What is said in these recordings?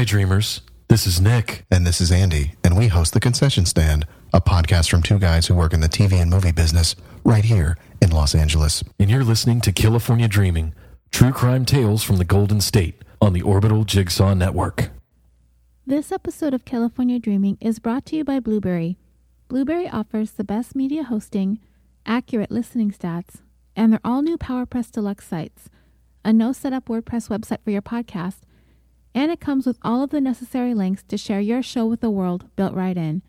Hi, dreamers. This is Nick. And this is Andy, and we host The Concession Stand, a podcast from two guys who work in the TV and movie business right here in Los Angeles. And you're listening to California Dreaming, true crime tales from the Golden State on the Orbital Jigsaw Network. This episode of California Dreaming is brought to you by Blubrry. Blubrry offers the best media hosting, accurate listening stats, and their all new PowerPress Deluxe sites, a no setup WordPress website for your podcast, and it comes with all of the necessary links to share your show with the world built right in.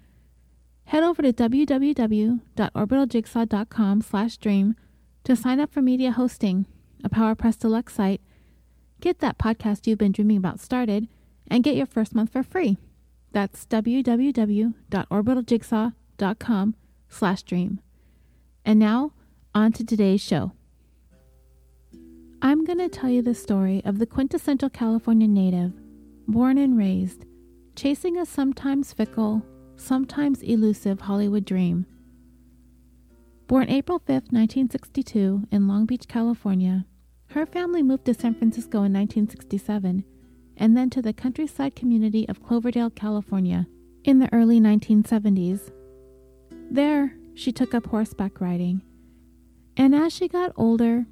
Head over to www.orbitaljigsaw.com slash dream to sign up for media hosting, a PowerPress Deluxe site, get that podcast you've been dreaming about started, and get your first month for free. That's www.orbitaljigsaw.com slash dream. And now, on to today's show. I'm going to tell you the story of the quintessential California native, born and raised, chasing a sometimes fickle, sometimes elusive Hollywood dream. Born April 5, 1962, in Long Beach, California, her family moved to San Francisco in 1967 and then to the countryside community of Cloverdale, California, in the early 1970s. There, she took up horseback riding, and as she got older,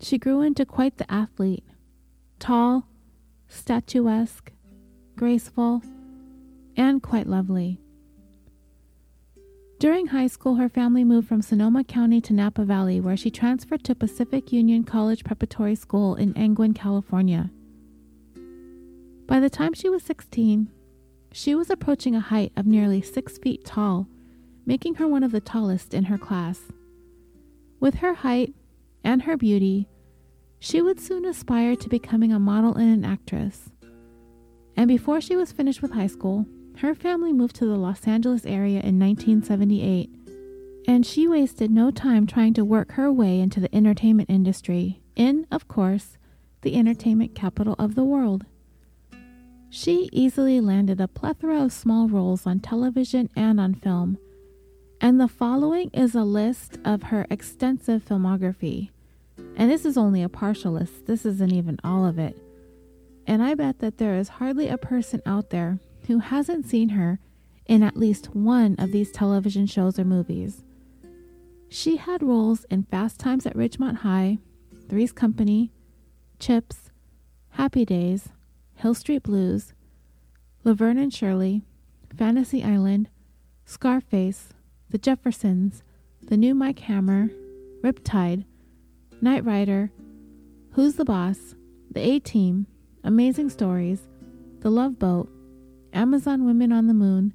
she grew into quite the athlete tall, statuesque, graceful, and quite lovely. During high school, her family moved from Sonoma County to Napa Valley, where she transferred to Pacific Union College Preparatory School in Angwin, California. By the time she was 16, she was approaching a height of nearly six feet tall, making her one of the tallest in her class. With her height and her beauty, she would soon aspire to becoming a model and an actress. And before she was finished with high school, her family moved to the Los Angeles area in 1978, and she wasted no time trying to work her way into the entertainment industry, in, of course, the entertainment capital of the world. She easily landed a plethora of small roles on television and on film, and the following is a list of her extensive filmography. And this is only a partial list, this isn't even all of it. And I bet that there is hardly a person out there who hasn't seen her in at least one of these television shows or movies. She had roles in Fast Times at Ridgemont High, Three's Company, Chips, Happy Days, Hill Street Blues, Laverne and Shirley, Fantasy Island, Scarface, The Jeffersons, The New Mike Hammer, Riptide, Knight Rider, Who's the Boss, The A Team, Amazing Stories, The Love Boat, Amazon Women on the Moon,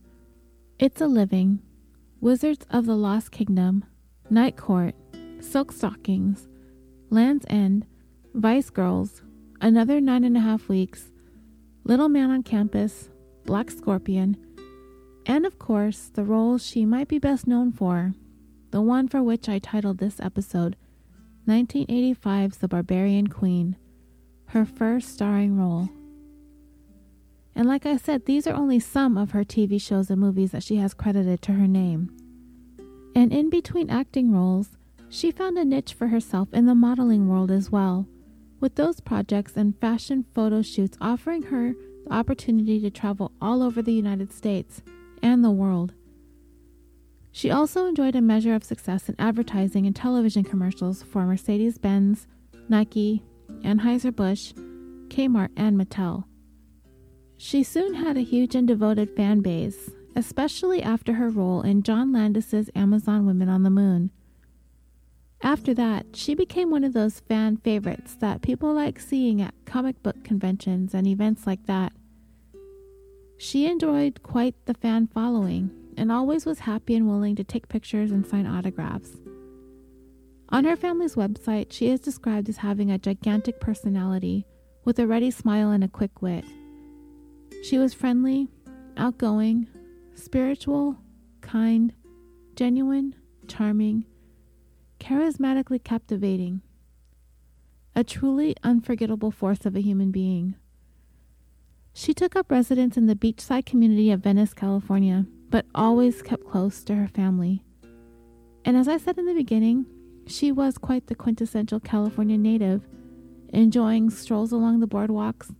It's a Living, Wizards of the Lost Kingdom, Night Court, Silk Stockings, Land's End, Vice Girls, Another Nine and a Half Weeks, Little Man on Campus, Black Scorpion, and of course, the role she might be best known for, the one for which I titled this episode 1985's The Barbarian Queen, her first starring role. And like I said, these are only some of her TV shows and movies that she has credited to her name. And in between acting roles, she found a niche for herself in the modeling world as well, with those projects and fashion photo shoots offering her the opportunity to travel all over the United States and the world. She also enjoyed a measure of success in advertising and television commercials for Mercedes Benz, Nike, Anheuser-Busch, Kmart, and Mattel. She soon had a huge and devoted fan base, especially after her role in John Landis's Amazon Women on the Moon. After that, she became one of those fan favorites that people like seeing at comic book conventions and events like that. She enjoyed quite the fan following and always was happy and willing to take pictures and sign autographs. On her family's website, she is described as having a gigantic personality with a ready smile and a quick wit. She was friendly, outgoing, spiritual, kind, genuine, charming, charismatically captivating, a truly unforgettable force of a human being. She took up residence in the beachside community of Venice, California, but always kept close to her family. And as I said in the beginning, she was quite the quintessential California native, enjoying strolls along the boardwalks,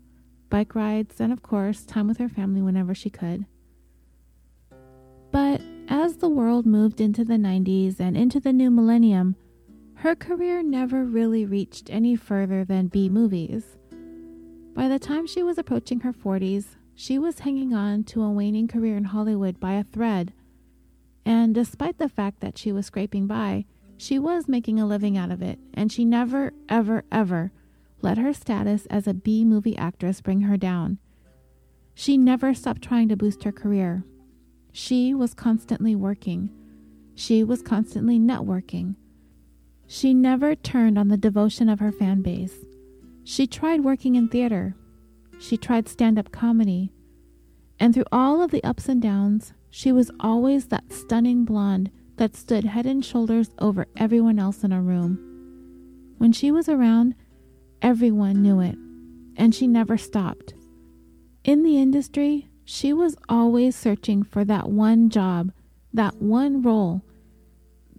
bike rides, and of course, time with her family whenever she could. But as the world moved into the 90s and into the new millennium, her career never really reached any further than B movies. By the time she was approaching her 40s, she was hanging on to a waning career in Hollywood by a thread. And despite the fact that she was scraping by, she was making a living out of it, and she never, ever, ever let her status as a B movie actress bring her down. She never stopped trying to boost her career. She was constantly working. She was constantly networking. She never turned on the devotion of her fan base. She tried working in theater. She tried stand up comedy. And through all of the ups and downs, she was always that stunning blonde that stood head and shoulders over everyone else in a room. When she was around, everyone knew it, and she never stopped. In the industry, she was always searching for that one job, that one role,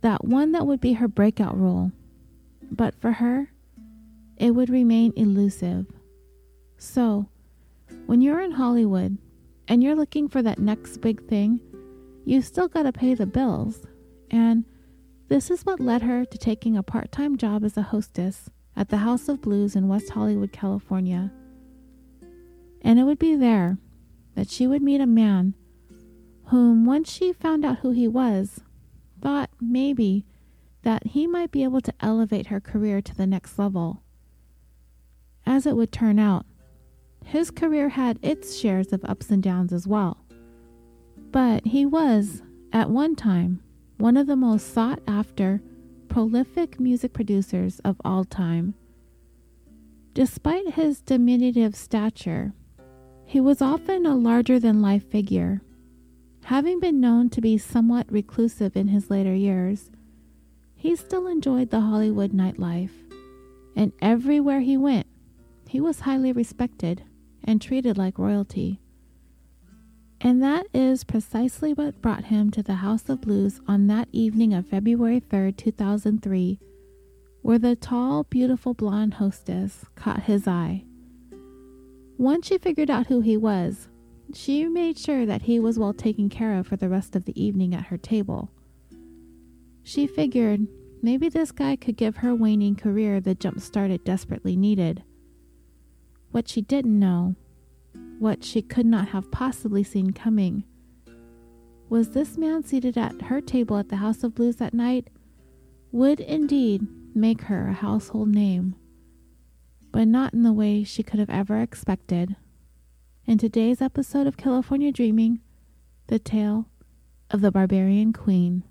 that one that would be her breakout role. But for her, it would remain elusive. So, when you're in Hollywood and you're looking for that next big thing, you still got to pay the bills. And this is what led her to taking a part time job as a hostess at the House of Blues in West Hollywood, California. And it would be there that she would meet a man whom, once she found out who he was, thought maybe that he might be able to elevate her career to the next level. As it would turn out, his career had its shares of ups and downs as well. But he was, at one time, one of the most sought after, prolific music producers of all time. Despite his diminutive stature, he was often a larger than life figure. Having been known to be somewhat reclusive in his later years, he still enjoyed the Hollywood nightlife, and everywhere he went, he was highly respected and treated like royalty. And that is precisely what brought him to the House of Blues on that evening of February 3rd, 2003, where the tall, beautiful blonde hostess caught his eye. Once she figured out who he was, she made sure that he was well taken care of for the rest of the evening at her table. She figured maybe this guy could give her waning career the jump start it desperately needed. What she didn't know, what she could not have possibly seen coming, was this man seated at her table at the House of Blues that night would indeed make her a household name, but not in the way she could have ever expected. In today's episode of California Dreaming, the tale of the Barbarian Queen.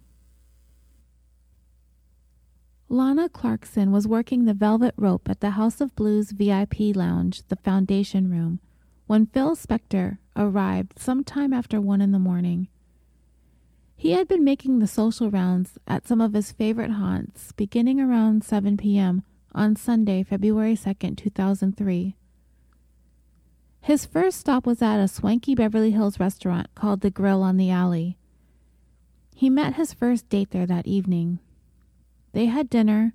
Lana Clarkson was working the velvet rope at the House of Blues VIP lounge, the foundation room, when Phil Spector arrived sometime after one in the morning. He had been making the social rounds at some of his favorite haunts beginning around 7 p.m. on Sunday, February 2nd, 2003. His first stop was at a swanky Beverly Hills restaurant called The Grill on the Alley. He met his first date there that evening. They had dinner,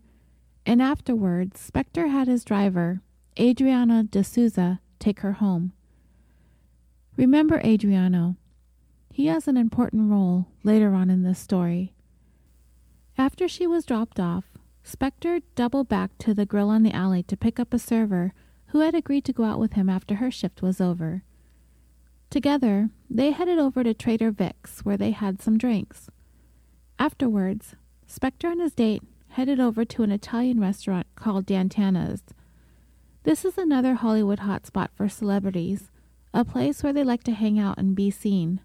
and afterwards, Spector had his driver, Adriano de Souza, take her home. Remember Adriano. He has an important role later on in this story. After she was dropped off, Spector doubled back to the grill on the alley to pick up a server who had agreed to go out with him after her shift was over. Together, they headed over to Trader Vic's where they had some drinks. Afterwards, Spector and his date headed over to an Italian restaurant called Dan Tana's. This is another Hollywood hotspot for celebrities, a place where they like to hang out and be seen.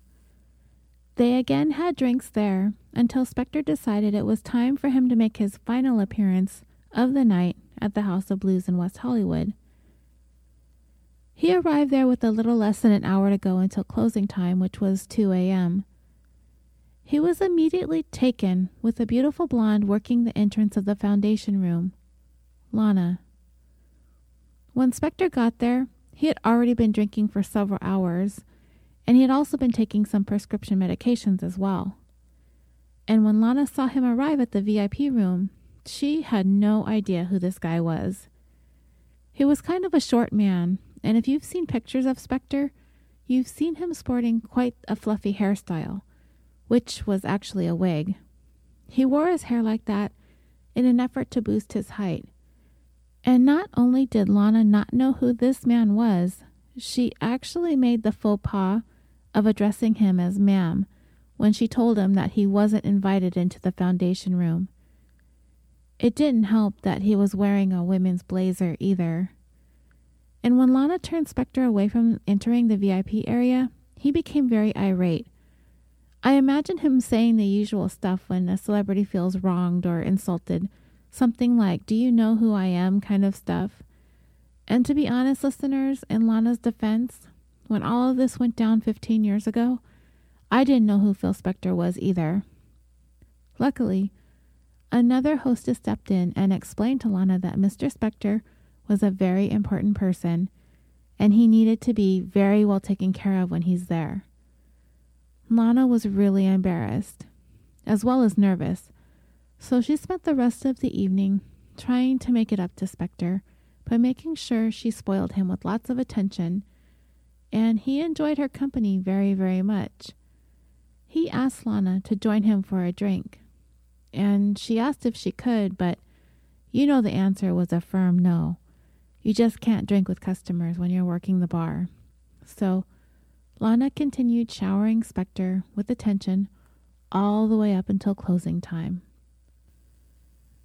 They again had drinks there until Spector decided it was time for him to make his final appearance of the night at the House of Blues in West Hollywood. He arrived there with a little less than an hour to go until closing time, which was 2 a.m. He was immediately taken with a beautiful blonde working the entrance of the foundation room, Lana. When Spector got there, he had already been drinking for several hours, and he had also been taking some prescription medications as well. And when Lana saw him arrive at the VIP room, she had no idea who this guy was. He was kind of a short man, and if you've seen pictures of Spector, you've seen him sporting quite a fluffy hairstyle, which was actually a wig. He wore his hair like that in an effort to boost his height. And not only did Lana not know who this man was, she actually made the faux pas of addressing him as ma'am when she told him that he wasn't invited into the foundation room. It didn't help that he was wearing a women's blazer either. And when Lana turned Spector away from entering the VIP area, he became very irate. I imagine him saying the usual stuff when a celebrity feels wronged or insulted, something like, Do you know who I am? kind of stuff. And to be honest, listeners, in Lana's defense, when all of this went down 15 years ago, I didn't know who Phil Spector was either. Luckily, Another hostess stepped in and explained to Lana that Mr. Spector was a very important person and he needed to be very well taken care of when he's there. Lana was really embarrassed, as well as nervous, so she spent the rest of the evening trying to make it up to Spector by making sure she spoiled him with lots of attention, and he enjoyed her company very, very much. He asked Lana to join him for a drink, and she asked if she could, but you know the answer was a firm no. You just can't drink with customers when you're working the bar. So Lana continued showering Spector with attention all the way up until closing time.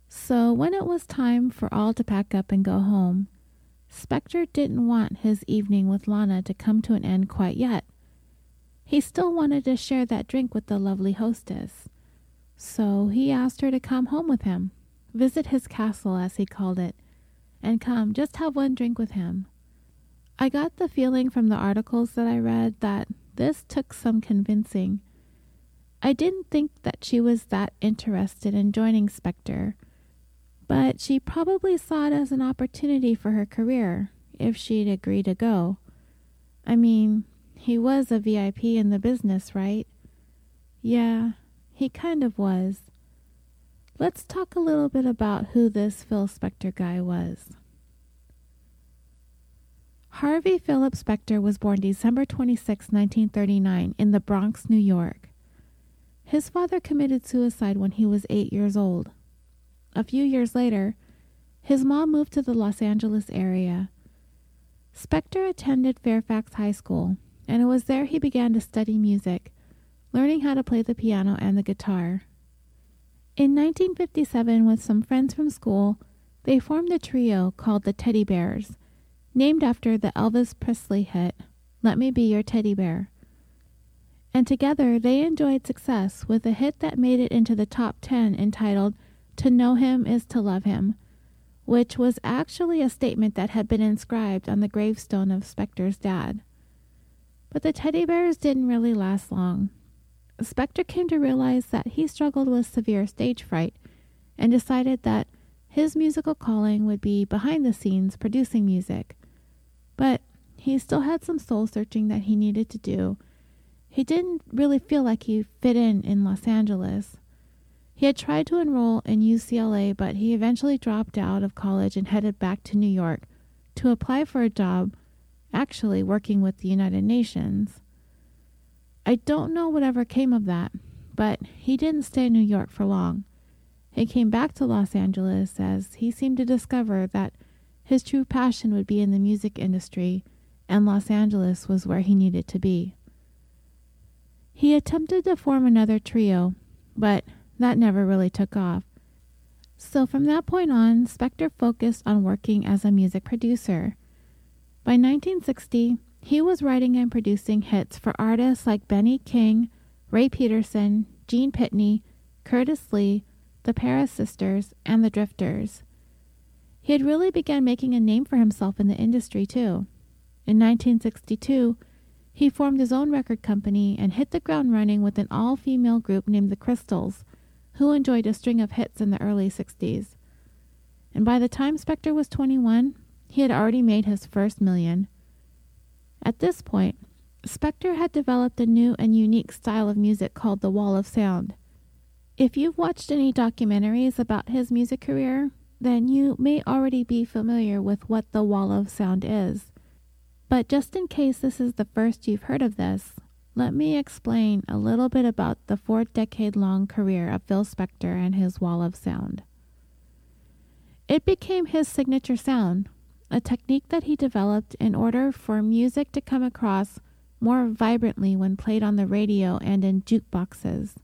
So when it was time for all to pack up and go home, Spector didn't want his evening with Lana to come to an end quite yet. He still wanted to share that drink with the lovely hostess. So he asked her to come home with him, visit his castle, as he called it, and come just have one drink with him. I got the feeling from the articles that I read that this took some convincing. I didn't think that she was that interested in joining Spector, but she probably saw it as an opportunity for her career if she'd agree to go. I mean, he was a VIP in the business, right? Yeah, he kind of was. Let's talk a little bit about who this Phil Spector guy was. Harvey Philip Spector was born December 26, 1939, in the Bronx, New York. His father committed suicide when he was eight years old. A few years later, his mom moved to the Los Angeles area. Spector attended Fairfax High School, and it was there he began to study music learning how to play the piano and the guitar. In 1957, with some friends from school, they formed a trio called the Teddy Bears, named after the Elvis Presley hit, Let Me Be Your Teddy Bear. And together they enjoyed success with a hit that made it into the top 10 entitled To Know Him Is to Love Him, which was actually a statement that had been inscribed on the gravestone of Spector's dad. But the teddy bears didn't really last long. Spector came to realize that he struggled with severe stage fright and decided that his musical calling would be behind the scenes producing music. But he still had some soul searching that he needed to do. He didn't really feel like he fit in in Los Angeles. He had tried to enroll in UCLA, but he eventually dropped out of college and headed back to New York to apply for a job actually working with the United Nations. I don't know whatever came of that, but he didn't stay in New York for long. He came back to Los Angeles as he seemed to discover that his true passion would be in the music industry, and Los Angeles was where he needed to be. He attempted to form another trio, but that never really took off. So from that point on, Spector focused on working as a music producer. By 1960, he was writing and producing hits for artists like Benny King, Ray Peterson, Gene Pitney, Curtis Lee, the Paris Sisters, and the Drifters. He had really begun making a name for himself in the industry, too. In 1962, he formed his own record company and hit the ground running with an all female group named the Crystals, who enjoyed a string of hits in the early 60s. And by the time Spector was 21, he had already made his first million. At this point, Spector had developed a new and unique style of music called the Wall of Sound. If you've watched any documentaries about his music career, then you may already be familiar with what the Wall of Sound is. But just in case this is the first you've heard of this, let me explain a little bit about the four decade long career of Phil Spector and his wall of sound. It became his signature sound, a technique that he developed in order for music to come across more vibrantly when played on the radio and in jukeboxes.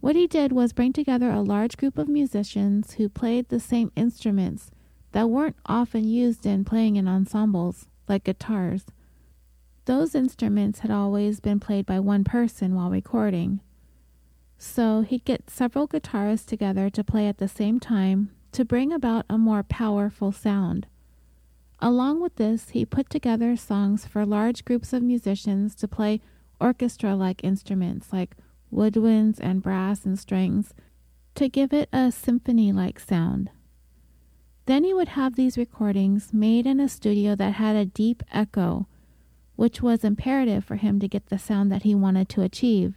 What he did was bring together a large group of musicians who played the same instruments that weren't often used in playing in ensembles, like guitars. Those instruments had always been played by one person while recording. So he'd get several guitarists together to play at the same time to bring about a more powerful sound. Along with this, he put together songs for large groups of musicians to play orchestra like instruments like woodwinds and brass and strings to give it a symphony like sound. Then he would have these recordings made in a studio that had a deep echo, which was imperative for him to get the sound that he wanted to achieve.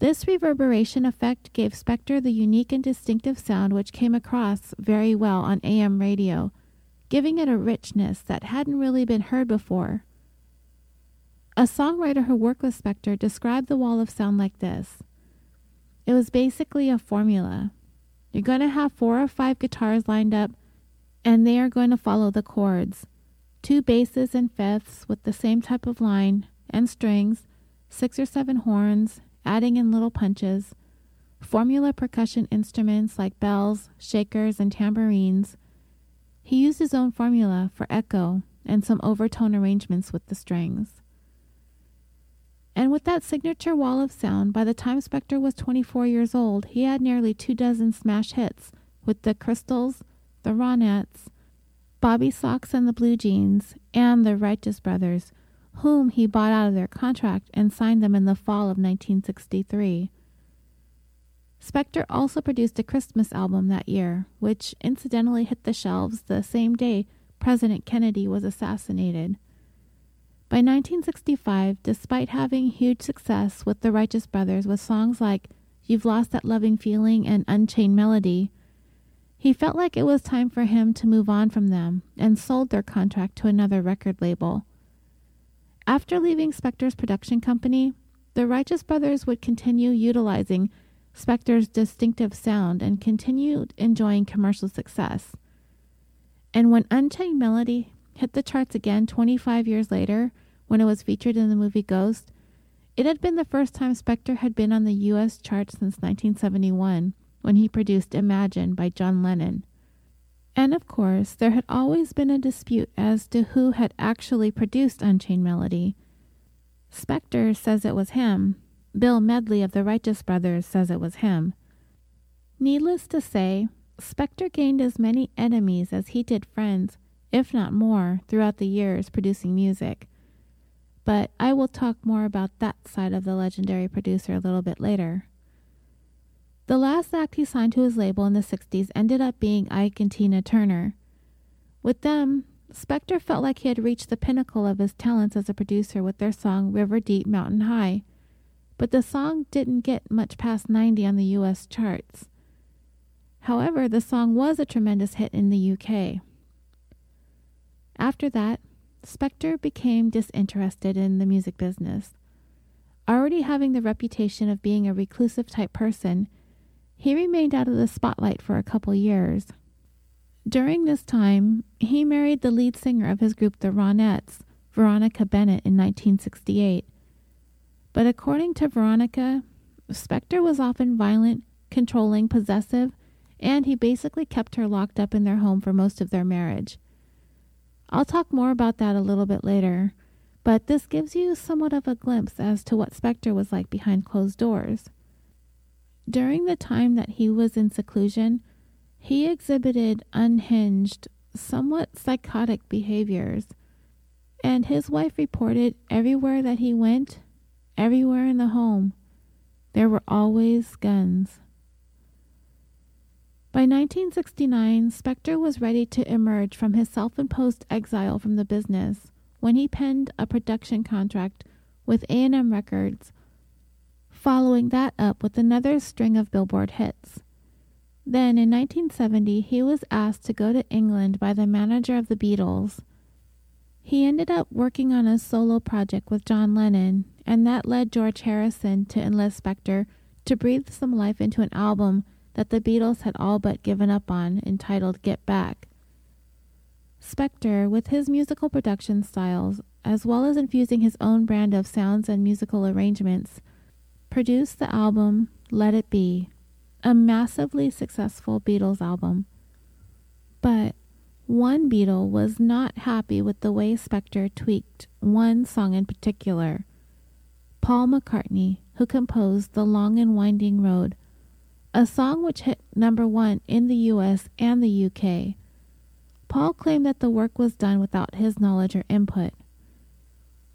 This reverberation effect gave Spector the unique and distinctive sound which came across very well on AM radio, giving it a richness that hadn't really been heard before. A songwriter who worked with Spector described the wall of sound like this it was basically a formula. You're going to have four or five guitars lined up, and they are going to follow the chords two basses and fifths with the same type of line and strings, six or seven horns, adding in little punches, formula percussion instruments like bells, shakers, and tambourines. He used his own formula for echo and some overtone arrangements with the strings. And with that signature wall of sound, by the time Spector was 24 years old, he had nearly two dozen smash hits with the Crystals, the Ronettes, Bob B. Soxx and the Blue Jeans, and the Righteous Brothers, whom he bought out of their contract and signed them in the fall of 1963. Spector also produced a Christmas album that year, which incidentally hit the shelves the same day President Kennedy was assassinated. By 1965, despite having huge success with the Righteous Brothers with songs like You've Lost That Loving Feeling and Unchained Melody, he felt like it was time for him to move on from them and sold their contract to another record label. After leaving Spector's production company, the Righteous Brothers would continue utilizing Spector's distinctive sound and continued enjoying commercial success. And when Unchained Melody hit the charts again 25 years later, when it was featured in the movie Ghost, it had been the first time Spector had been on the U.S. chart since 1971, when he produced Imagine by John Lennon. And of course, there had always been a dispute as to who had actually produced Unchained Melody. Spector says it was him. Bill Medley of the Righteous Brothers says it was him. Needless to say, Spector gained as many enemies as he did friends, if not more, throughout the years producing music. But I will talk more about that side of the legendary producer a little bit later. The last act he signed to his label in the 60s ended up being Ike and Tina Turner. With them, Spector felt like he had reached the pinnacle of his talents as a producer with their song River Deep Mountain High, but the song didn't get much past 90 on the US charts. However, the song was a tremendous hit in the UK. After that, Spector became disinterested in the music business. Already having the reputation of being a reclusive type person, he remained out of the spotlight for a couple years. During this time, he married the lead singer of his group, the Ronettes, Veronica Bennett, in 1968. But according to Veronica, Spector was often violent, controlling, possessive, and he basically kept her locked up in their home for most of their marriage. I'll talk more about that a little bit later, but this gives you somewhat of a glimpse as to what Spector was like behind closed doors. During the time that he was in seclusion, he exhibited unhinged, somewhat psychotic behaviors, and his wife reported everywhere that he went, everywhere in the home, there were always guns. By 1969, Spector was ready to emerge from his self imposed exile from the business when he penned a production contract with A&M Records following that up with another string of Billboard hits. Then in 1970, he was asked to go to England by the manager of the Beatles. He ended up working on a solo project with John Lennon, and that led George Harrison to enlist Spector to breathe some life into an album that the Beatles had all but given up on, entitled Get Back. Spector, with his musical production styles, as well as infusing his own brand of sounds and musical arrangements, produced the album Let It Be, a massively successful Beatles album. But one Beatle was not happy with the way Spector tweaked one song in particular. Paul McCartney, who composed The Long and Winding Road, a song which hit number one in the US and the UK. Paul claimed that the work was done without his knowledge or input.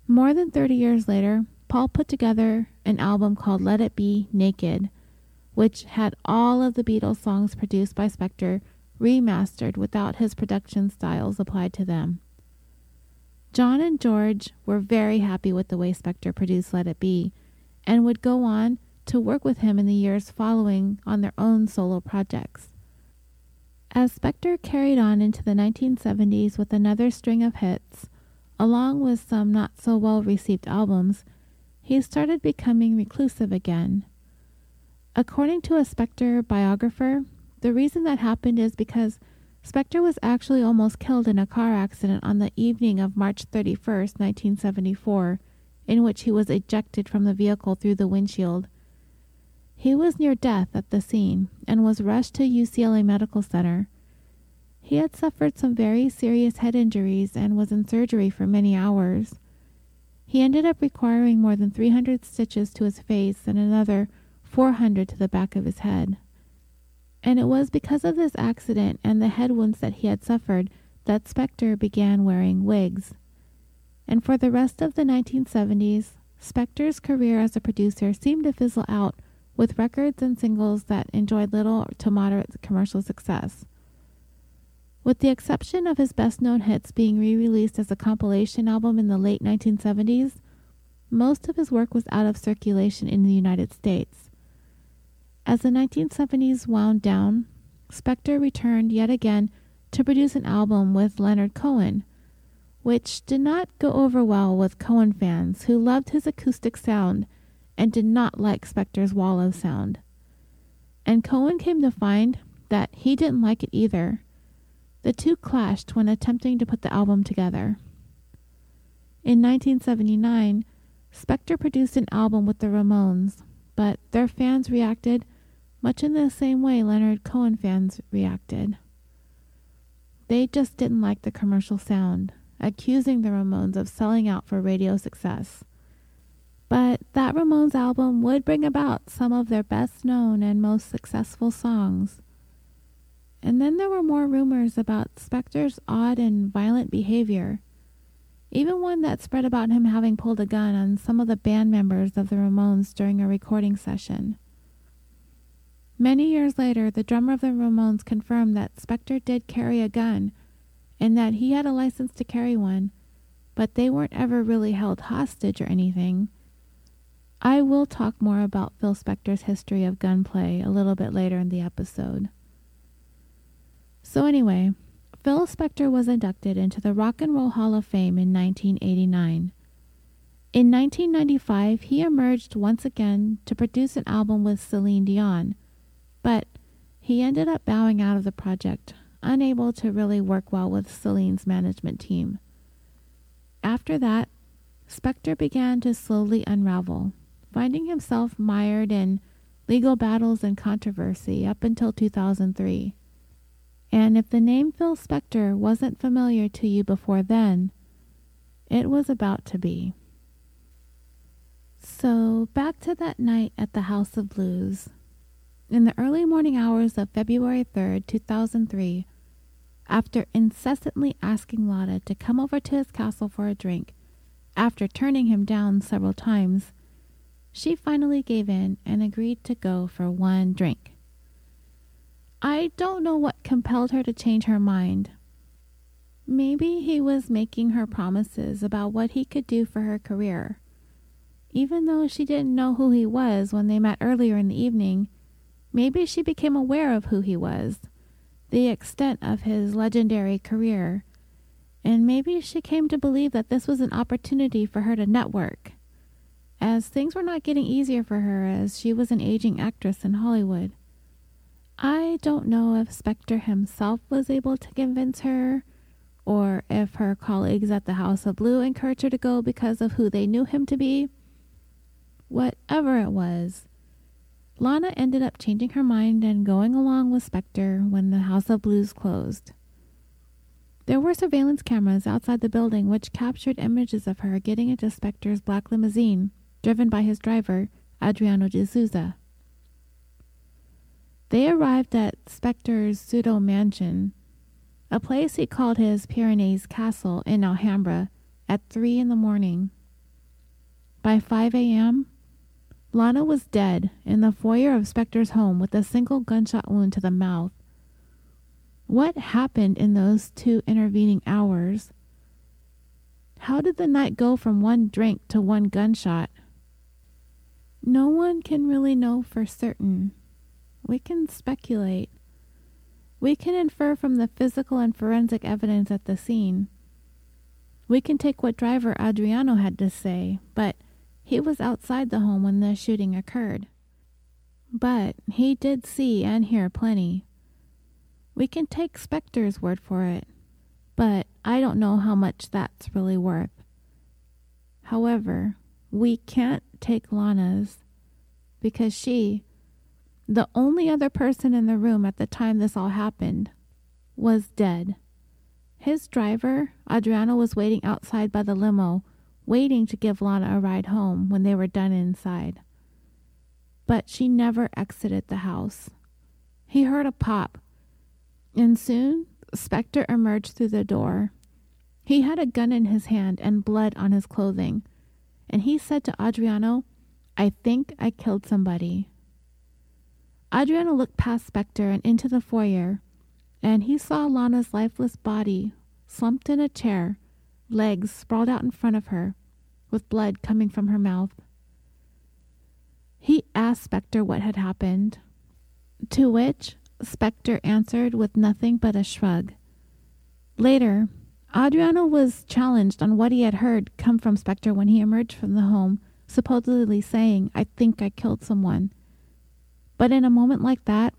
More than 30 years later, Paul put together an album called Let It Be Naked, which had all of the Beatles songs produced by Spector remastered without his production styles applied to them. John and George were very happy with the way Spector produced Let It Be and would go on to work with him in the years following on their own solo projects. As Spector carried on into the 1970s with another string of hits, along with some not so well received albums, he started becoming reclusive again. According to a Spector biographer, the reason that happened is because Spector was actually almost killed in a car accident on the evening of March 31st, 1974, in which he was ejected from the vehicle through the windshield. He was near death at the scene and was rushed to UCLA Medical Center. He had suffered some very serious head injuries and was in surgery for many hours. He ended up requiring more than 300 stitches to his face and another 400 to the back of his head. And it was because of this accident and the head wounds that he had suffered that Spector began wearing wigs. And for the rest of the 1970s, Spector's career as a producer seemed to fizzle out with records and singles that enjoyed little to moderate commercial success. With the exception of his best known hits being re released as a compilation album in the late 1970s, most of his work was out of circulation in the United States. As the 1970s wound down, Spector returned yet again to produce an album with Leonard Cohen, which did not go over well with Cohen fans who loved his acoustic sound and did not like Spector's wall of sound. And Cohen came to find that he didn't like it either. The two clashed when attempting to put the album together. In 1979, Spector produced an album with the Ramones, but their fans reacted much in the same way Leonard Cohen fans reacted. They just didn't like the commercial sound, accusing the Ramones of selling out for radio success. But that Ramones album would bring about some of their best known and most successful songs. And then there were more rumors about Spector's odd and violent behavior, even one that spread about him having pulled a gun on some of the band members of the Ramones during a recording session. Many years later, the drummer of the Ramones confirmed that Spector did carry a gun and that he had a license to carry one, but they weren't ever really held hostage or anything. I will talk more about Phil Spector's history of gunplay a little bit later in the episode. So, anyway, Phil Spector was inducted into the Rock and Roll Hall of Fame in 1989. In 1995, he emerged once again to produce an album with Celine Dion, but he ended up bowing out of the project, unable to really work well with Celine's management team. After that, Spector began to slowly unravel finding himself mired in legal battles and controversy up until 2003. And if the name Phil Spector wasn't familiar to you before then, it was about to be. So, back to that night at the House of Blues. In the early morning hours of February 3rd, 2003, after incessantly asking Lotta to come over to his castle for a drink, after turning him down several times, she finally gave in and agreed to go for one drink. I don't know what compelled her to change her mind. Maybe he was making her promises about what he could do for her career. Even though she didn't know who he was when they met earlier in the evening, maybe she became aware of who he was, the extent of his legendary career, and maybe she came to believe that this was an opportunity for her to network, as things were not getting easier for her as she was an aging actress in Hollywood. I don't know if Spector himself was able to convince her, or if her colleagues at the House of Blue encouraged her to go because of who they knew him to be. Whatever it was, Lana ended up changing her mind and going along with Spector when the House of Blues closed. There were surveillance cameras outside the building which captured images of her getting into Spector's black limousine, driven by his driver, Adriano de Souza. They arrived at Spector's pseudo mansion, a place he called his Pyrenees Castle in Alhambra, at three in the morning. By 5 a.m., Lana was dead in the foyer of Spector's home with a single gunshot wound to the mouth. What happened in those two intervening hours? How did the night go from one drink to one gunshot? No one can really know for certain. We can speculate. We can infer from the physical and forensic evidence at the scene. We can take what driver Adriano had to say, but he was outside the home when the shooting occurred. But he did see and hear plenty. We can take Spector's word for it, but I don't know how much that's really worth. However, we can't take Lana's because she, the only other person in the room at the time this all happened, was dead. His driver, Adriano, was waiting outside by the limo, waiting to give Lana a ride home when they were done inside. But she never exited the house. He heard a pop, and soon Spector emerged through the door. He had a gun in his hand and blood on his clothing, and he said to Adriano, I think I killed somebody. Adriano looked past Spector and into the foyer, and he saw Lana's lifeless body slumped in a chair, legs sprawled out in front of her, with blood coming from her mouth. He asked Spector what had happened, to which Spector answered with nothing but a shrug. Later, Adriano was challenged on what he had heard come from Spector when he emerged from the home, supposedly saying, I think I killed someone. But in a moment like that,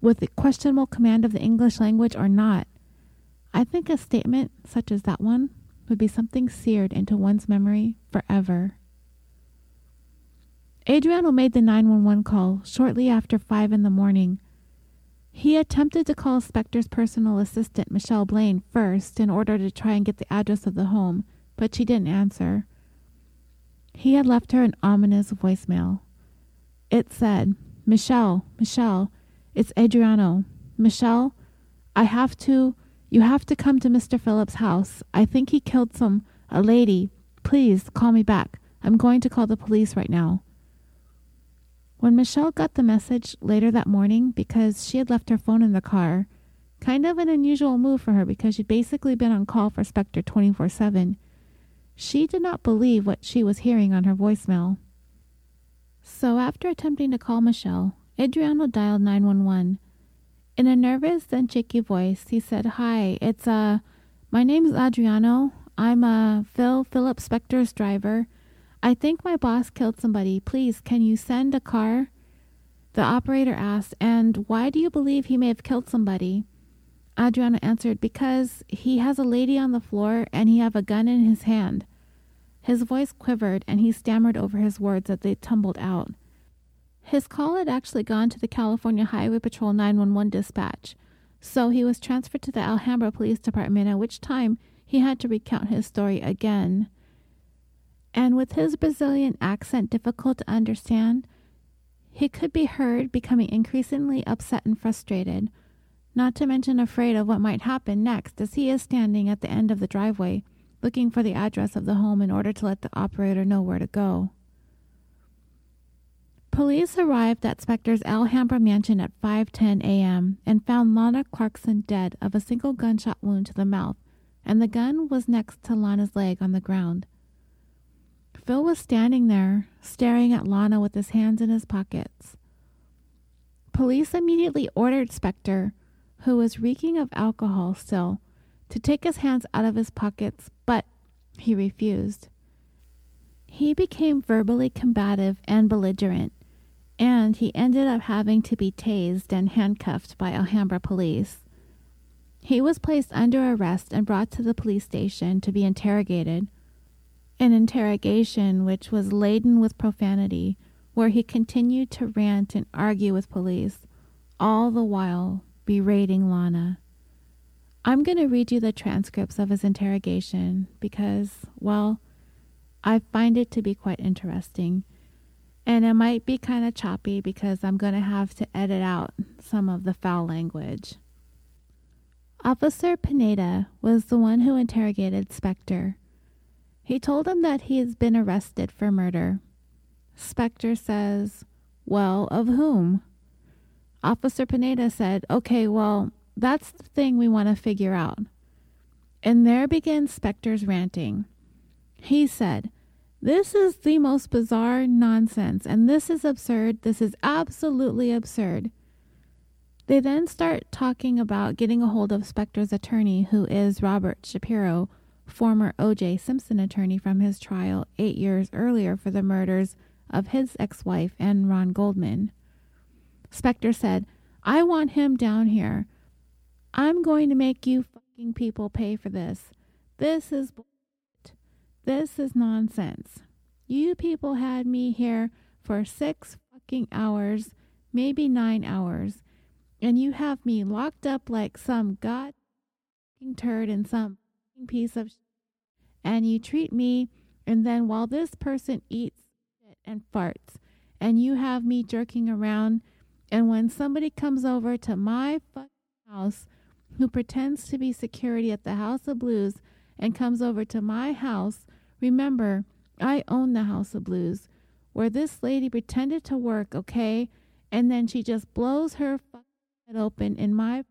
with the questionable command of the English language or not, I think a statement such as that one would be something seared into one's memory forever. Adriano made the 911 call shortly after 5 in the morning. He attempted to call Spector's personal assistant, Michelle Blaine, first in order to try and get the address of the home, but she didn't answer. He had left her an ominous voicemail. It said, Michelle, Michelle, it's Adriano. Michelle, I have to, you have to come to Mr. Phillips' house. I think he killed some, a lady. Please call me back. I'm going to call the police right now. When Michelle got the message later that morning, because she had left her phone in the car, kind of an unusual move for her because she'd basically been on call for Spector 24 7, she did not believe what she was hearing on her voicemail. So, after attempting to call Michelle, Adriano dialed 911. In a nervous and shaky voice, he said, Hi, it's, uh, my name's Adriano. I'm, uh, Phil Philip Spector's driver. I think my boss killed somebody. Please, can you send a car? The operator asked, And why do you believe he may have killed somebody? Adriano answered, Because he has a lady on the floor and he have a gun in his hand. His voice quivered and he stammered over his words as they tumbled out. His call had actually gone to the California Highway Patrol 911 dispatch, so he was transferred to the Alhambra Police Department, at which time he had to recount his story again. And with his Brazilian accent difficult to understand, he could be heard becoming increasingly upset and frustrated, not to mention afraid of what might happen next as he is standing at the end of the driveway looking for the address of the home in order to let the operator know where to go. Police arrived at Spector's Alhambra mansion at 5:10 a.m. and found Lana Clarkson dead of a single gunshot wound to the mouth, and the gun was next to Lana's leg on the ground. Phil was standing there, staring at Lana with his hands in his pockets. Police immediately ordered Spector, who was reeking of alcohol still, to take his hands out of his pockets, but he refused. He became verbally combative and belligerent, and he ended up having to be tased and handcuffed by Alhambra police. He was placed under arrest and brought to the police station to be interrogated. An interrogation which was laden with profanity, where he continued to rant and argue with police, all the while berating Lana. I'm going to read you the transcripts of his interrogation because, well, I find it to be quite interesting. And it might be kind of choppy because I'm going to have to edit out some of the foul language. Officer Pineda was the one who interrogated Spector. He told him that he has been arrested for murder. Spector says, Well, of whom? Officer Pineda said, Okay, well, that's the thing we want to figure out. And there begins Spector's ranting. He said, This is the most bizarre nonsense, and this is absurd. This is absolutely absurd. They then start talking about getting a hold of Spector's attorney, who is Robert Shapiro, former O.J. Simpson attorney from his trial eight years earlier for the murders of his ex wife and Ron Goldman. Spector said, I want him down here. I'm going to make you fucking people pay for this. This is bullshit. This is nonsense. You people had me here for six fucking hours, maybe nine hours, and you have me locked up like some god turd in some piece of. And you treat me, and then while this person eats and farts, and you have me jerking around, and when somebody comes over to my fucking house who pretends to be security at the House of Blues and comes over to my house, remember, I own the House of Blues, where this lady pretended to work, okay? And then she just blows her head open in my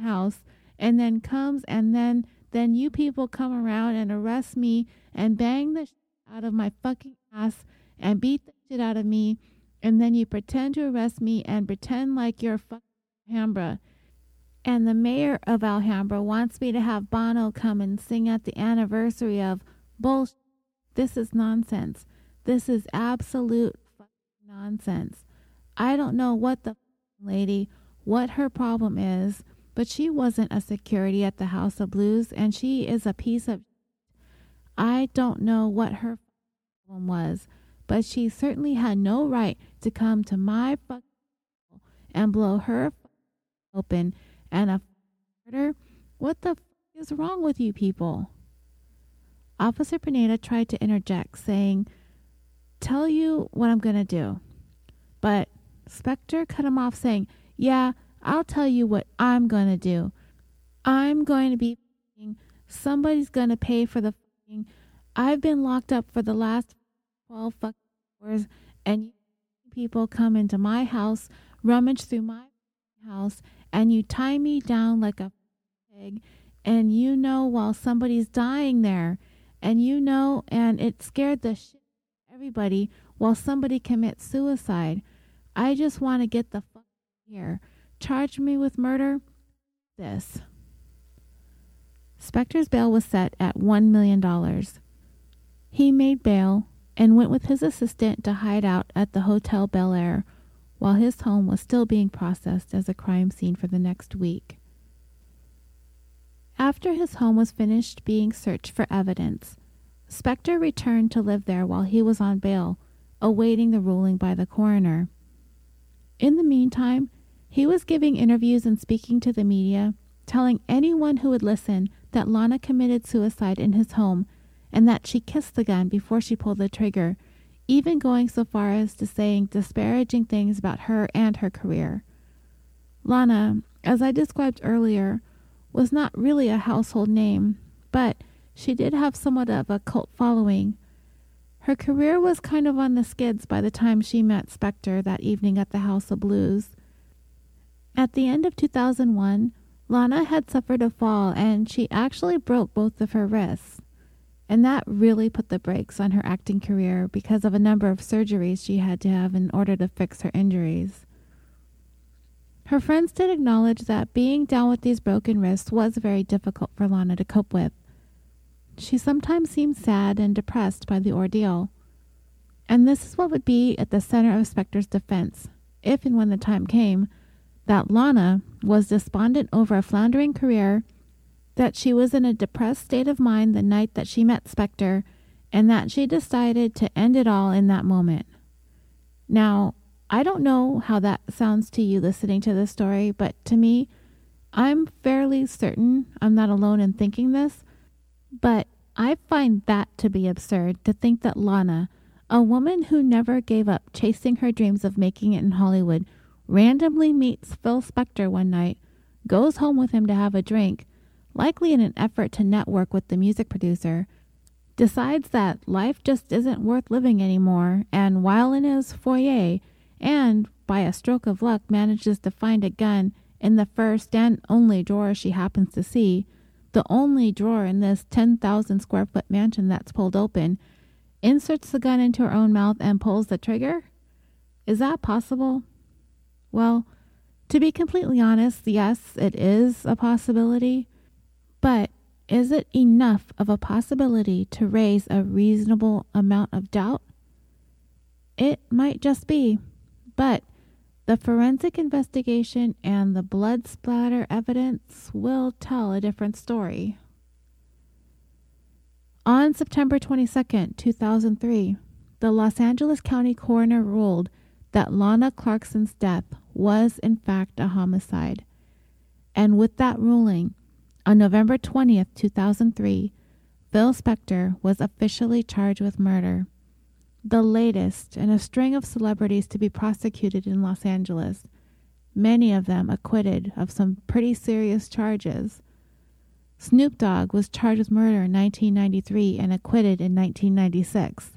house and then comes and then then you people come around and arrest me and bang the shit out of my fucking ass and beat the shit out of me and then you pretend to arrest me and pretend like you're fucking Alhambra and the mayor of Alhambra wants me to have Bono come and sing at the anniversary of bullshit. This is nonsense. This is absolute nonsense. I don't know what the lady, what her problem is, but she wasn't a security at the House of Blues, and she is a piece of. I don't know what her problem was, but she certainly had no right to come to my and blow her open and a murder? What the is wrong with you people? Officer Pineda tried to interject, saying, Tell you what I'm going to do. But Spector cut him off, saying, Yeah, I'll tell you what I'm going to do. I'm going to be somebody's going to pay for the I've been locked up for the last 12 fucking hours and you people come into my house, rummage through my house and you tie me down like a pig and you know while somebody's dying there and you know and it scared the shit everybody while somebody commits suicide. I just want to get the fuck here charge me with murder this Spector's bail was set at one million dollars he made bail and went with his assistant to hide out at the hotel bel air while his home was still being processed as a crime scene for the next week. After his home was finished being searched for evidence, Spector returned to live there while he was on bail, awaiting the ruling by the coroner. In the meantime, he was giving interviews and speaking to the media, telling anyone who would listen that Lana committed suicide in his home and that she kissed the gun before she pulled the trigger even going so far as to saying disparaging things about her and her career. Lana, as I described earlier, was not really a household name, but she did have somewhat of a cult following. Her career was kind of on the skids by the time she met Spector that evening at the House of Blues. At the end of 2001, Lana had suffered a fall and she actually broke both of her wrists and that really put the brakes on her acting career because of a number of surgeries she had to have in order to fix her injuries. Her friends did acknowledge that being down with these broken wrists was very difficult for Lana to cope with. She sometimes seemed sad and depressed by the ordeal. And this is what would be at the center of Spector's defense, if and when the time came, that Lana was despondent over a floundering career, that she was in a depressed state of mind the night that she met Spector, and that she decided to end it all in that moment. Now, I don't know how that sounds to you listening to this story, but to me, I'm fairly certain I'm not alone in thinking this, but I find that to be absurd to think that Lana, a woman who never gave up chasing her dreams of making it in Hollywood, randomly meets Phil Spector one night, goes home with him to have a drink, likely in an effort to network with the music producer, decides that life just isn't worth living anymore, and while in his foyer, and by a stroke of luck manages to find a gun in the first and only drawer she happens to see, the only drawer in this 10,000 square foot mansion that's pulled open, inserts the gun into her own mouth and pulls the trigger? Is that possible? Well, to be completely honest, yes, it is a possibility. But is it enough of a possibility to raise a reasonable amount of doubt? It might just be. But the forensic investigation and the blood splatter evidence will tell a different story. On September 22, 2003, the Los Angeles County coroner ruled that Lana Clarkson's death was in fact a homicide. And with that ruling, on November 20th, 2003, Phil Spector was officially charged with murder the latest in a string of celebrities to be prosecuted in Los Angeles, many of them acquitted of some pretty serious charges. Snoop Dogg was charged with murder in 1993 and acquitted in 1996.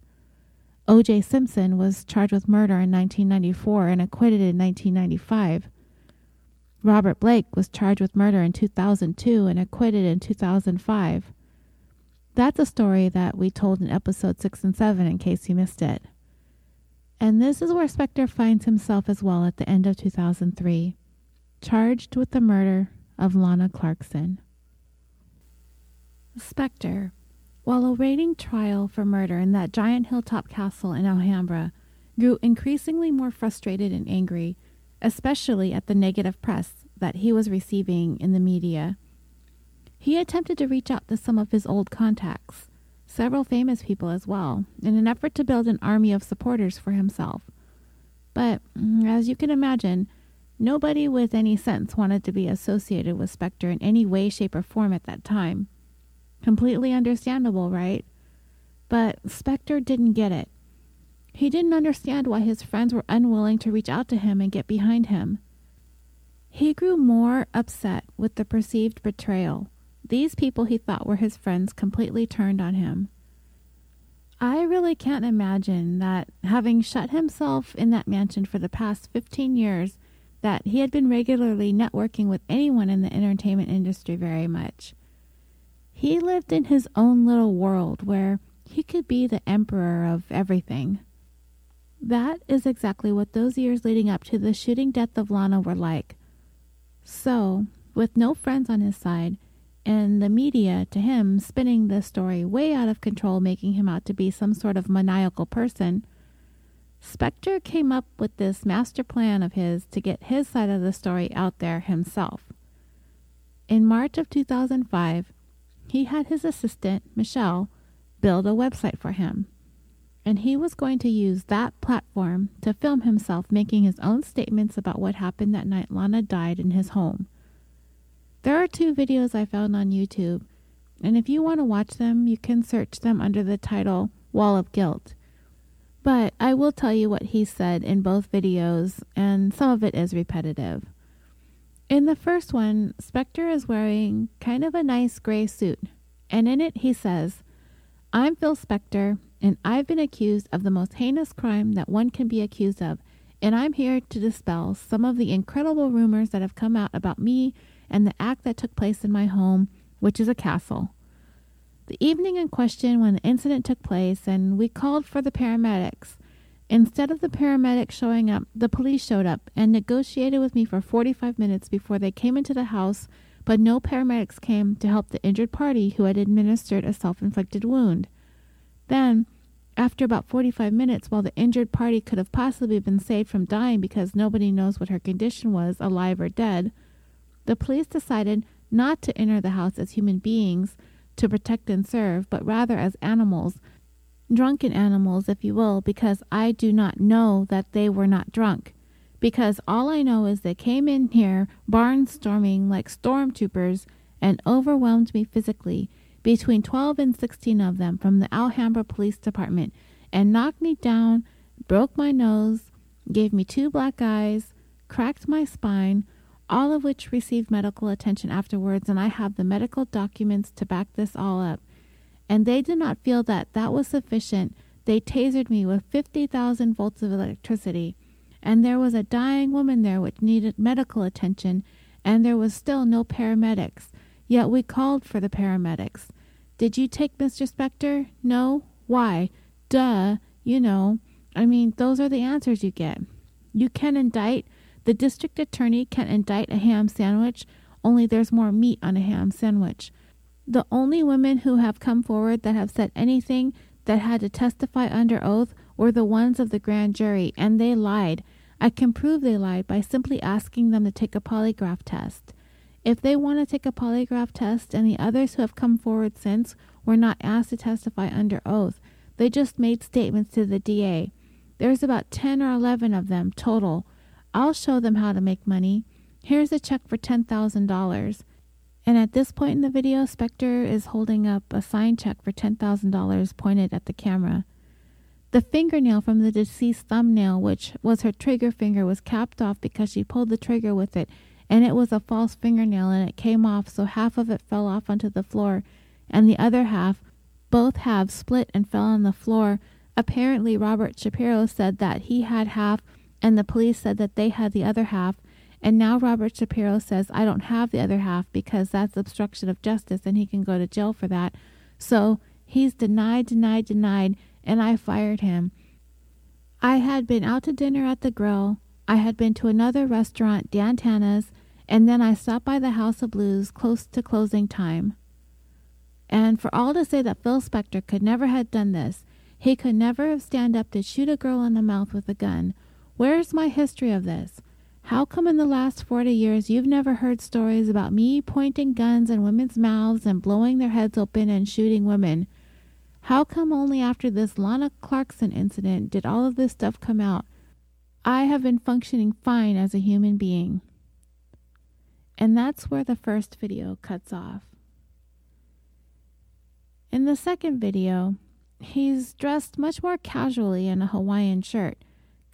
O.J. Simpson was charged with murder in 1994 and acquitted in 1995. Robert Blake was charged with murder in 2002 and acquitted in 2005. That's a story that we told in episode 6 and 7 in case you missed it. And this is where Spector finds himself as well at the end of 2003, charged with the murder of Lana Clarkson. Spector, while awaiting trial for murder in that giant hilltop castle in Alhambra, grew increasingly more frustrated and angry, especially at the negative press that he was receiving in the media. He attempted to reach out to some of his old contacts, several famous people as well, in an effort to build an army of supporters for himself. But, mm, as you can imagine, nobody with any sense wanted to be associated with Spector in any way, shape, or form at that time. Completely understandable, right? But Spector didn't get it. He didn't understand why his friends were unwilling to reach out to him and get behind him. He grew more upset with the perceived betrayal these people he thought were his friends completely turned on him. I really can't imagine that having shut himself in that mansion for the past 15 years, that he had been regularly networking with anyone in the entertainment industry very much. He lived in his own little world where he could be the emperor of everything. That is exactly what those years leading up to the shooting death of Lana were like. So, with no friends on his side, and the media to him spinning the story way out of control, making him out to be some sort of maniacal person, Spector came up with this master plan of his to get his side of the story out there himself. In March of 2005, he had his assistant, Michelle, build a website for him. And he was going to use that platform to film himself making his own statements about what happened that night Lana died in his home. There are two videos I found on YouTube, and if you want to watch them, you can search them under the title Wall of Guilt. But I will tell you what he said in both videos, and some of it is repetitive. In the first one, Spector is wearing kind of a nice gray suit, and in it he says, I'm Phil Spector, and I've been accused of the most heinous crime that one can be accused of, and I'm here to dispel some of the incredible rumors that have come out about me and the act that took place in my home, which is a castle. The evening in question when the incident took place, and we called for the paramedics, Instead of the paramedics showing up, the police showed up and negotiated with me for 45 minutes before they came into the house, but no paramedics came to help the injured party who had administered a self inflicted wound. Then, after about 45 minutes, while the injured party could have possibly been saved from dying because nobody knows what her condition was, alive or dead, the police decided not to enter the house as human beings to protect and serve, but rather as animals drunken animals, if you will, because I do not know that they were not drunk. Because all I know is they came in here barnstorming like stormtroopers and overwhelmed me physically, between 12 and 16 of them from the Alhambra Police Department, and knocked me down, broke my nose, gave me two black eyes, cracked my spine, all of which received medical attention afterwards, and I have the medical documents to back this all up and they did not feel that that was sufficient. They tasered me with 50,000 volts of electricity, and there was a dying woman there which needed medical attention, and there was still no paramedics. Yet we called for the paramedics. Did you take Mr. Spector? No? Why? Duh, you know. I mean, those are the answers you get. You can indict, the district attorney can indict a ham sandwich, only there's more meat on a ham sandwich. The only women who have come forward that have said anything that had to testify under oath were the ones of the grand jury, and they lied. I can prove they lied by simply asking them to take a polygraph test. If they want to take a polygraph test and the others who have come forward since were not asked to testify under oath, they just made statements to the DA. There's about 10 or 11 of them total. I'll show them how to make money. Here's a check for $10,000. And at this point in the video, Spector is holding up a signed check for $10,000 pointed at the camera. The fingernail from the deceased thumbnail, which was her trigger finger, was capped off because she pulled the trigger with it, and it was a false fingernail and it came off, so half of it fell off onto the floor, and the other half, both halves split and fell on the floor. Apparently, Robert Shapiro said that he had half, and the police said that they had the other half, and now Robert Shapiro says, I don't have the other half because that's obstruction of justice and he can go to jail for that. So he's denied, denied, denied, and I fired him. I had been out to dinner at the grill. I had been to another restaurant, Dan Tana's, and then I stopped by the House of Blues close to closing time. And for all to say that Phil Spector could never have done this, he could never have stand up to shoot a girl in the mouth with a gun. Where's my history of this? How come in the last 40 years you've never heard stories about me pointing guns in women's mouths and blowing their heads open and shooting women? How come only after this Lana Clarkson incident did all of this stuff come out? I have been functioning fine as a human being. And that's where the first video cuts off. In the second video, he's dressed much more casually in a Hawaiian shirt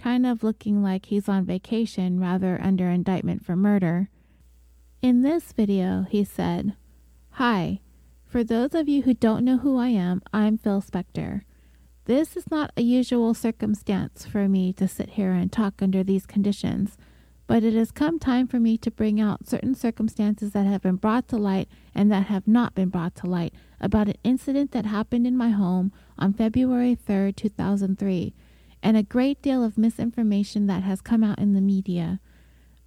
kind of looking like he's on vacation rather under indictment for murder. In this video, he said, Hi, for those of you who don't know who I am, I'm Phil Spector. This is not a usual circumstance for me to sit here and talk under these conditions, but it has come time for me to bring out certain circumstances that have been brought to light and that have not been brought to light about an incident that happened in my home on February 3rd, 2003 and a great deal of misinformation that has come out in the media.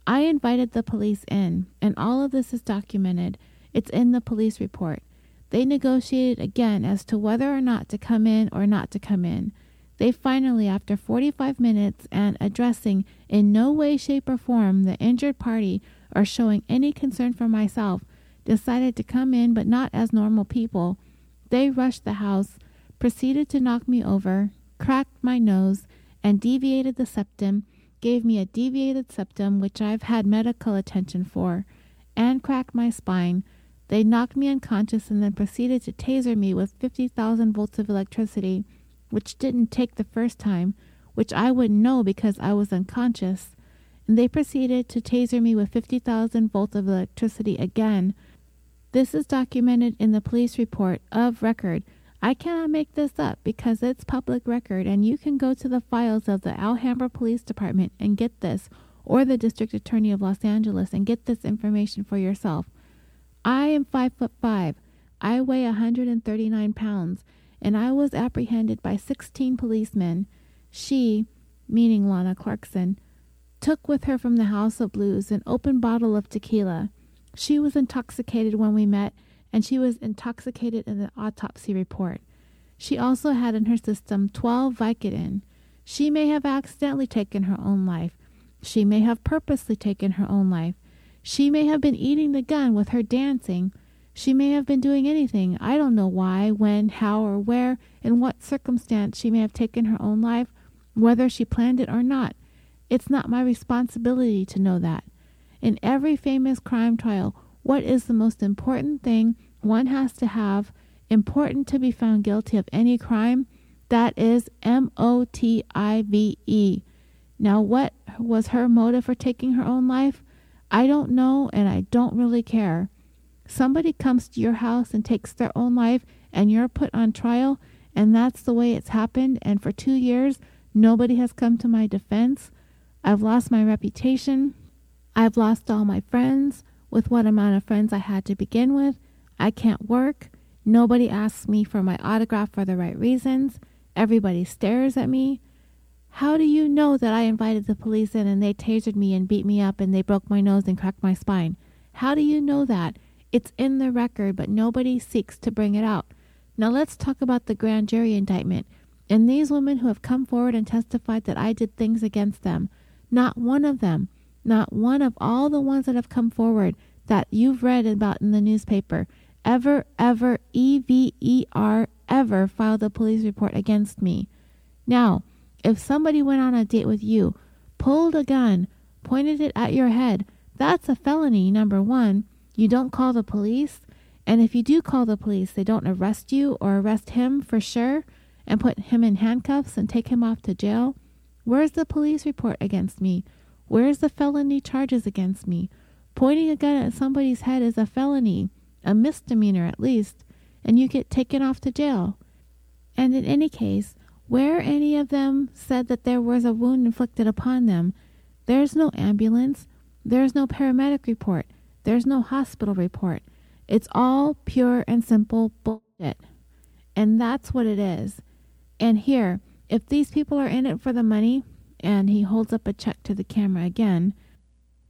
I invited the police in, and all of this is documented. It's in the police report. They negotiated again as to whether or not to come in or not to come in. They finally, after 45 minutes and addressing in no way, shape, or form the injured party or showing any concern for myself, decided to come in, but not as normal people. They rushed the house, proceeded to knock me over, cracked my nose, and deviated the septum, gave me a deviated septum, which I've had medical attention for, and cracked my spine. They knocked me unconscious and then proceeded to taser me with 50,000 volts of electricity, which didn't take the first time, which I wouldn't know because I was unconscious. And they proceeded to taser me with 50,000 volts of electricity again. This is documented in the police report of record I cannot make this up because it's public record and you can go to the files of the Alhambra Police Department and get this, or the District Attorney of Los Angeles and get this information for yourself. I am five foot five. I weigh 139 pounds, and I was apprehended by 16 policemen. She, meaning Lana Clarkson, took with her from the House of Blues an open bottle of tequila. She was intoxicated when we met, and she was intoxicated in the autopsy report. She also had in her system 12 Vicodin. She may have accidentally taken her own life. She may have purposely taken her own life. She may have been eating the gun with her dancing. She may have been doing anything. I don't know why, when, how, or where, in what circumstance she may have taken her own life, whether she planned it or not. It's not my responsibility to know that. In every famous crime trial, what is the most important thing one has to have important to be found guilty of any crime? That is M O T I V E. Now, what was her motive for taking her own life? I don't know, and I don't really care. Somebody comes to your house and takes their own life, and you're put on trial, and that's the way it's happened, and for two years, nobody has come to my defense. I've lost my reputation. I've lost all my friends with what amount of friends I had to begin with. I can't work. Nobody asks me for my autograph for the right reasons. Everybody stares at me. How do you know that I invited the police in and they tasered me and beat me up and they broke my nose and cracked my spine? How do you know that? It's in the record, but nobody seeks to bring it out. Now let's talk about the grand jury indictment. And these women who have come forward and testified that I did things against them. Not one of them, not one of all the ones that have come forward that you've read about in the newspaper, ever, ever, E V E R, ever filed a police report against me. Now, if somebody went on a date with you, pulled a gun, pointed it at your head, that's a felony, number one. You don't call the police. And if you do call the police, they don't arrest you or arrest him for sure and put him in handcuffs and take him off to jail. Where's the police report against me? Where's the felony charges against me? Pointing a gun at somebody's head is a felony, a misdemeanor at least, and you get taken off to jail. And in any case, where any of them said that there was a wound inflicted upon them, there's no ambulance, there's no paramedic report, there's no hospital report. It's all pure and simple bullshit. And that's what it is. And here, if these people are in it for the money, and he holds up a check to the camera again,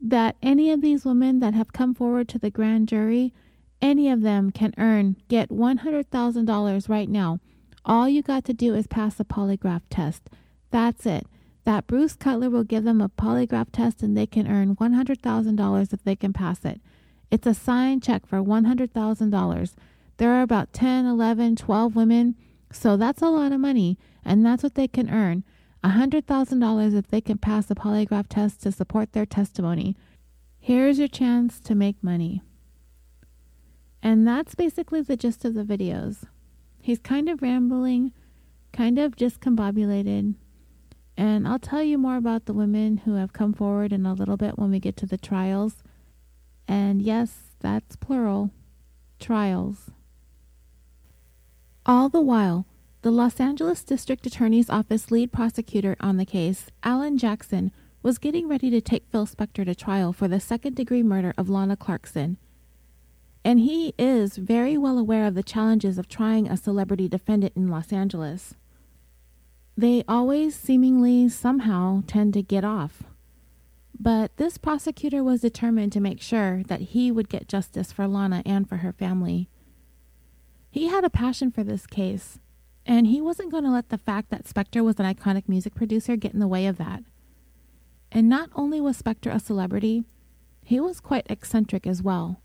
that any of these women that have come forward to the grand jury, any of them can earn, get $100,000 right now. All you got to do is pass a polygraph test. That's it. That Bruce Cutler will give them a polygraph test and they can earn $100,000 if they can pass it. It's a signed check for $100,000. There are about 10, 11, 12 women, so that's a lot of money and that's what they can earn $100,000 if they can pass a polygraph test to support their testimony. Here's your chance to make money. And that's basically the gist of the videos. He's kind of rambling, kind of discombobulated, and I'll tell you more about the women who have come forward in a little bit when we get to the trials. And yes, that's plural trials. All the while, the Los Angeles District Attorney's Office lead prosecutor on the case, Alan Jackson, was getting ready to take Phil Spector to trial for the second degree murder of Lana Clarkson. And he is very well aware of the challenges of trying a celebrity defendant in Los Angeles. They always seemingly somehow tend to get off. But this prosecutor was determined to make sure that he would get justice for Lana and for her family. He had a passion for this case, and he wasn't going to let the fact that Spector was an iconic music producer get in the way of that. And not only was Spector a celebrity, he was quite eccentric as well,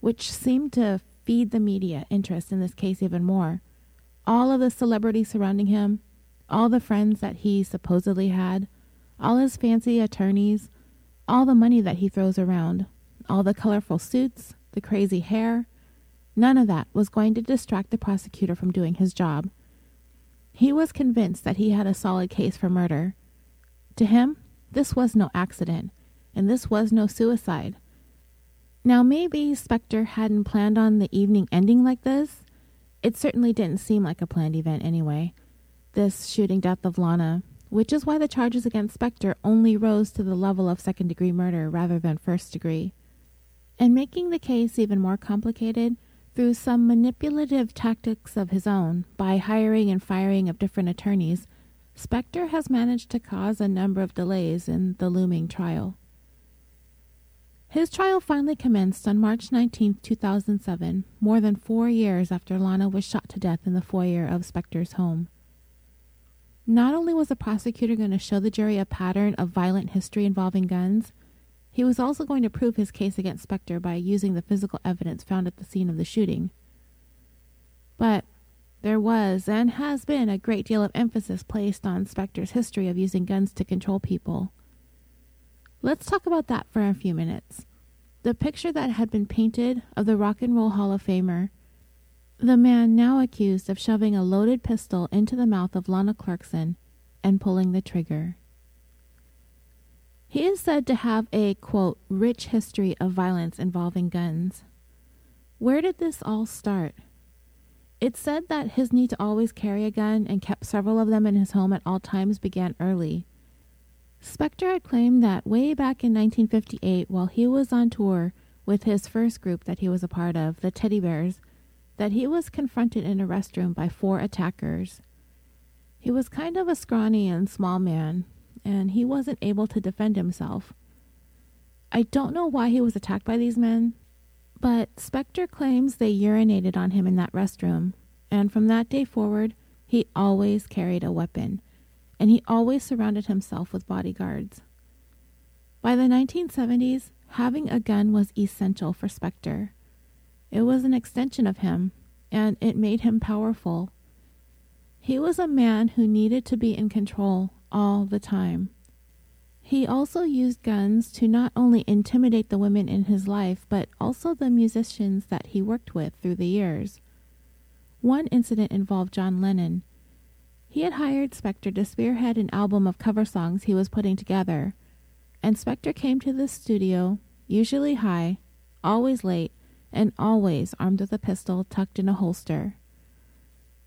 which seemed to feed the media interest in this case even more. All of the celebrities surrounding him, all the friends that he supposedly had, all his fancy attorneys, all the money that he throws around, all the colorful suits, the crazy hair, none of that was going to distract the prosecutor from doing his job. He was convinced that he had a solid case for murder. To him, this was no accident, and this was no suicide. Now, maybe Spector hadn't planned on the evening ending like this. It certainly didn't seem like a planned event anyway. This shooting death of Lana, which is why the charges against Spector only rose to the level of second degree murder rather than first degree. And making the case even more complicated, through some manipulative tactics of his own, by hiring and firing of different attorneys, Spector has managed to cause a number of delays in the looming trial. His trial finally commenced on March 19, 2007, more than four years after Lana was shot to death in the foyer of Spector's home. Not only was the prosecutor going to show the jury a pattern of violent history involving guns, he was also going to prove his case against Spector by using the physical evidence found at the scene of the shooting. But there was and has been a great deal of emphasis placed on Spector's history of using guns to control people. Let's talk about that for a few minutes. The picture that had been painted of the Rock and Roll Hall of Famer the man now accused of shoving a loaded pistol into the mouth of Lana Clarkson and pulling the trigger. He is said to have a, quote, rich history of violence involving guns. Where did this all start? It's said that his need to always carry a gun and kept several of them in his home at all times began early. Spector had claimed that way back in 1958, while he was on tour with his first group that he was a part of, the Teddy Bears, that he was confronted in a restroom by four attackers. He was kind of a scrawny and small man, and he wasn't able to defend himself. I don't know why he was attacked by these men, but Spector claims they urinated on him in that restroom, and from that day forward, he always carried a weapon, and he always surrounded himself with bodyguards. By the 1970s, having a gun was essential for Spector. It was an extension of him, and it made him powerful. He was a man who needed to be in control all the time. He also used guns to not only intimidate the women in his life, but also the musicians that he worked with through the years. One incident involved John Lennon. He had hired Spector to spearhead an album of cover songs he was putting together, and Spector came to the studio, usually high, always late, and always armed with a pistol tucked in a holster.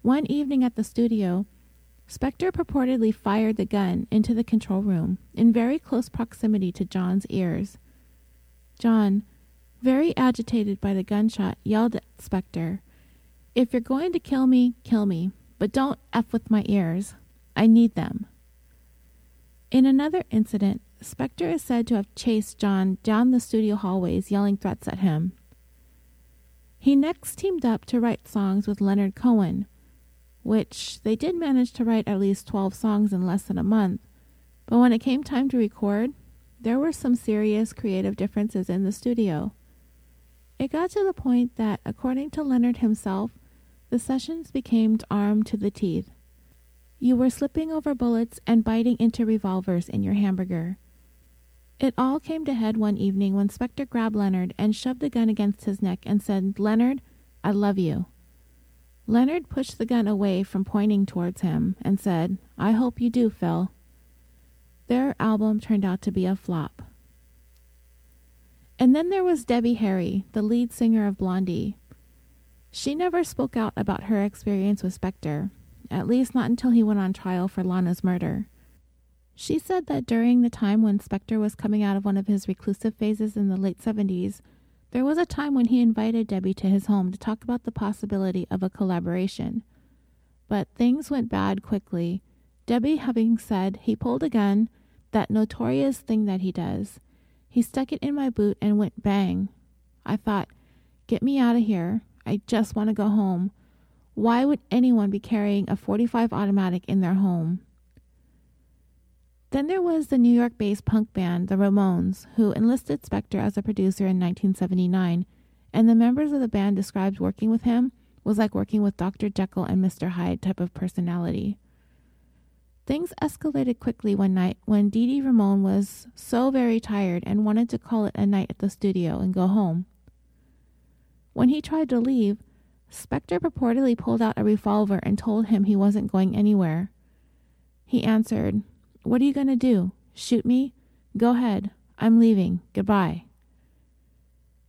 One evening at the studio, Spector purportedly fired the gun into the control room in very close proximity to John's ears. John, very agitated by the gunshot, yelled at Spector, If you're going to kill me, kill me, but don't F with my ears. I need them. In another incident, Spector is said to have chased John down the studio hallways, yelling threats at him. He next teamed up to write songs with Leonard Cohen, which they did manage to write at least 12 songs in less than a month. But when it came time to record, there were some serious creative differences in the studio. It got to the point that, according to Leonard himself, the sessions became armed to the teeth. You were slipping over bullets and biting into revolvers in your hamburger. It all came to head one evening when Spector grabbed Leonard and shoved the gun against his neck and said, Leonard, I love you. Leonard pushed the gun away from pointing towards him and said, I hope you do, Phil. Their album turned out to be a flop. And then there was Debbie Harry, the lead singer of Blondie. She never spoke out about her experience with Spector, at least not until he went on trial for Lana's murder. She said that during the time when Spector was coming out of one of his reclusive phases in the late 70s, there was a time when he invited Debbie to his home to talk about the possibility of a collaboration. But things went bad quickly. Debbie having said he pulled a gun, that notorious thing that he does. He stuck it in my boot and went bang. I thought, get me out of here. I just want to go home. Why would anyone be carrying a 45 automatic in their home? Then there was the New York based punk band, the Ramones, who enlisted Spector as a producer in 1979, and the members of the band described working with him was like working with Dr. Jekyll and Mr. Hyde type of personality. Things escalated quickly one night when Dee Dee Ramone was so very tired and wanted to call it a night at the studio and go home. When he tried to leave, Spector purportedly pulled out a revolver and told him he wasn't going anywhere. He answered, what are you going to do? Shoot me? Go ahead. I'm leaving. Goodbye.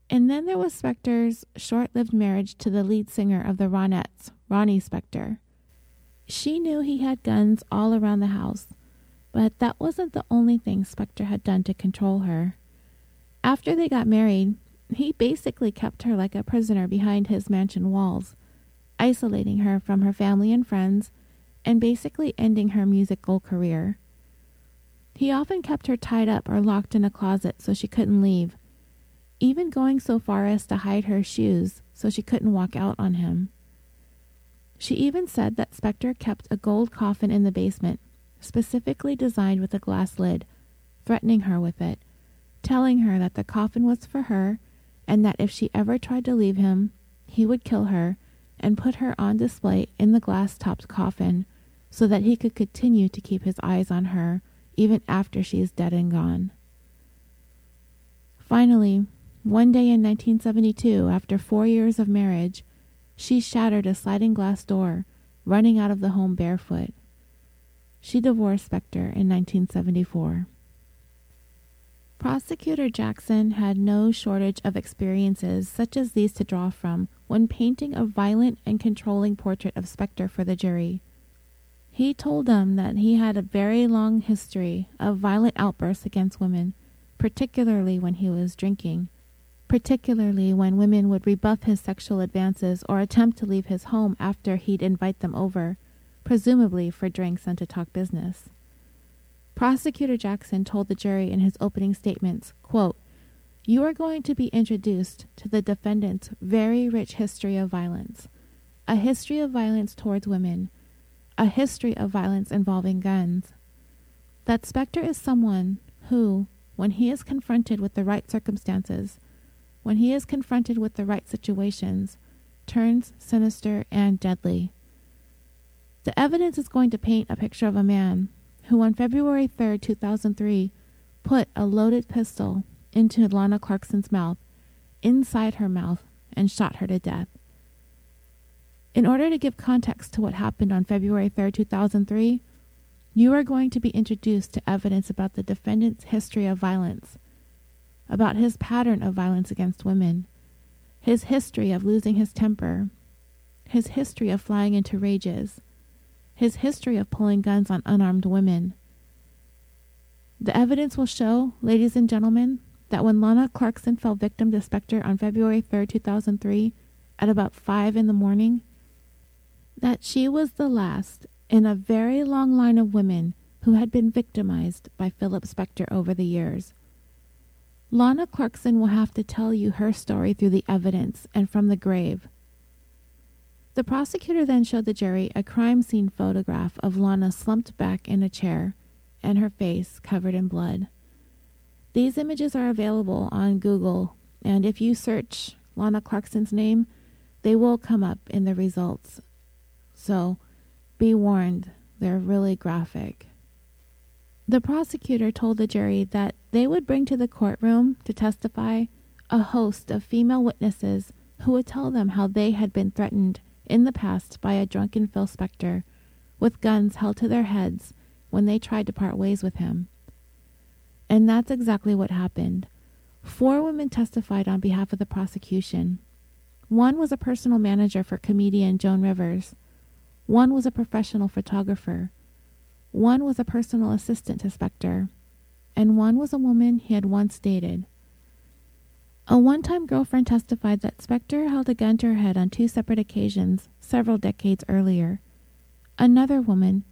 And then there was Spector's short lived marriage to the lead singer of the Ronettes, Ronnie Spector. She knew he had guns all around the house, but that wasn't the only thing Spector had done to control her. After they got married, he basically kept her like a prisoner behind his mansion walls, isolating her from her family and friends and basically ending her musical career. He often kept her tied up or locked in a closet so she couldn't leave, even going so far as to hide her shoes so she couldn't walk out on him. She even said that Spector kept a gold coffin in the basement, specifically designed with a glass lid, threatening her with it, telling her that the coffin was for her and that if she ever tried to leave him, he would kill her and put her on display in the glass topped coffin so that he could continue to keep his eyes on her even after she is dead and gone. Finally, one day in 1972, after four years of marriage, she shattered a sliding glass door, running out of the home barefoot. She divorced Spector in 1974. Prosecutor Jackson had no shortage of experiences such as these to draw from when painting a violent and controlling portrait of Spector for the jury. He told them that he had a very long history of violent outbursts against women, particularly when he was drinking, particularly when women would rebuff his sexual advances or attempt to leave his home after he'd invite them over, presumably for drinks and to talk business. Prosecutor Jackson told the jury in his opening statements, quote, You are going to be introduced to the defendant's very rich history of violence, a history of violence towards women, a history of violence involving guns. That Spector is someone who, when he is confronted with the right circumstances, when he is confronted with the right situations, turns sinister and deadly. The evidence is going to paint a picture of a man who on February 3, 2003, put a loaded pistol into Lana Clarkson's mouth, inside her mouth, and shot her to death. In order to give context to what happened on February 3, 2003, you are going to be introduced to evidence about the defendant's history of violence, about his pattern of violence against women, his history of losing his temper, his history of flying into rages, his history of pulling guns on unarmed women. The evidence will show, ladies and gentlemen, that when Lana Clarkson fell victim to Spector on February 3, 2003, at about 5 in the morning, that she was the last in a very long line of women who had been victimized by Philip Spector over the years. Lana Clarkson will have to tell you her story through the evidence and from the grave. The prosecutor then showed the jury a crime scene photograph of Lana slumped back in a chair and her face covered in blood. These images are available on Google, and if you search Lana Clarkson's name, they will come up in the results. So be warned, they're really graphic. The prosecutor told the jury that they would bring to the courtroom to testify a host of female witnesses who would tell them how they had been threatened in the past by a drunken Phil Spector, with guns held to their heads when they tried to part ways with him. And that's exactly what happened. Four women testified on behalf of the prosecution. One was a personal manager for comedian Joan Rivers. One was a professional photographer. One was a personal assistant to Spector. And one was a woman he had once dated. A one time girlfriend testified that Spector held a gun to her head on two separate occasions several decades earlier. Another woman,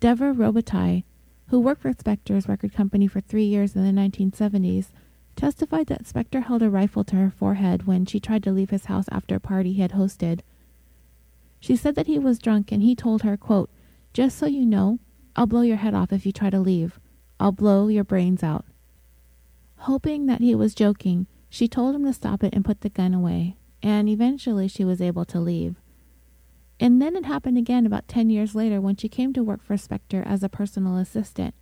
Devra Robitaille, who worked for Spector's record company for three years in the 1970s, testified that Spector held a rifle to her forehead when she tried to leave his house after a party he had hosted. She said that he was drunk and he told her, quote, Just so you know, I'll blow your head off if you try to leave. I'll blow your brains out. Hoping that he was joking, she told him to stop it and put the gun away, and eventually she was able to leave. And then it happened again about 10 years later when she came to work for Spector as a personal assistant.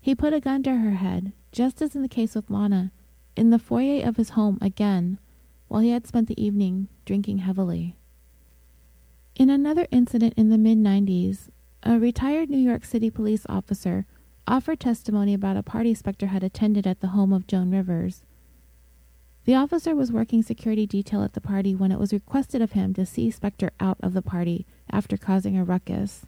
He put a gun to her head, just as in the case with Lana, in the foyer of his home again, while he had spent the evening drinking heavily. In another incident in the mid 90s, a retired New York City police officer offered testimony about a party Spector had attended at the home of Joan Rivers. The officer was working security detail at the party when it was requested of him to see Spector out of the party after causing a ruckus.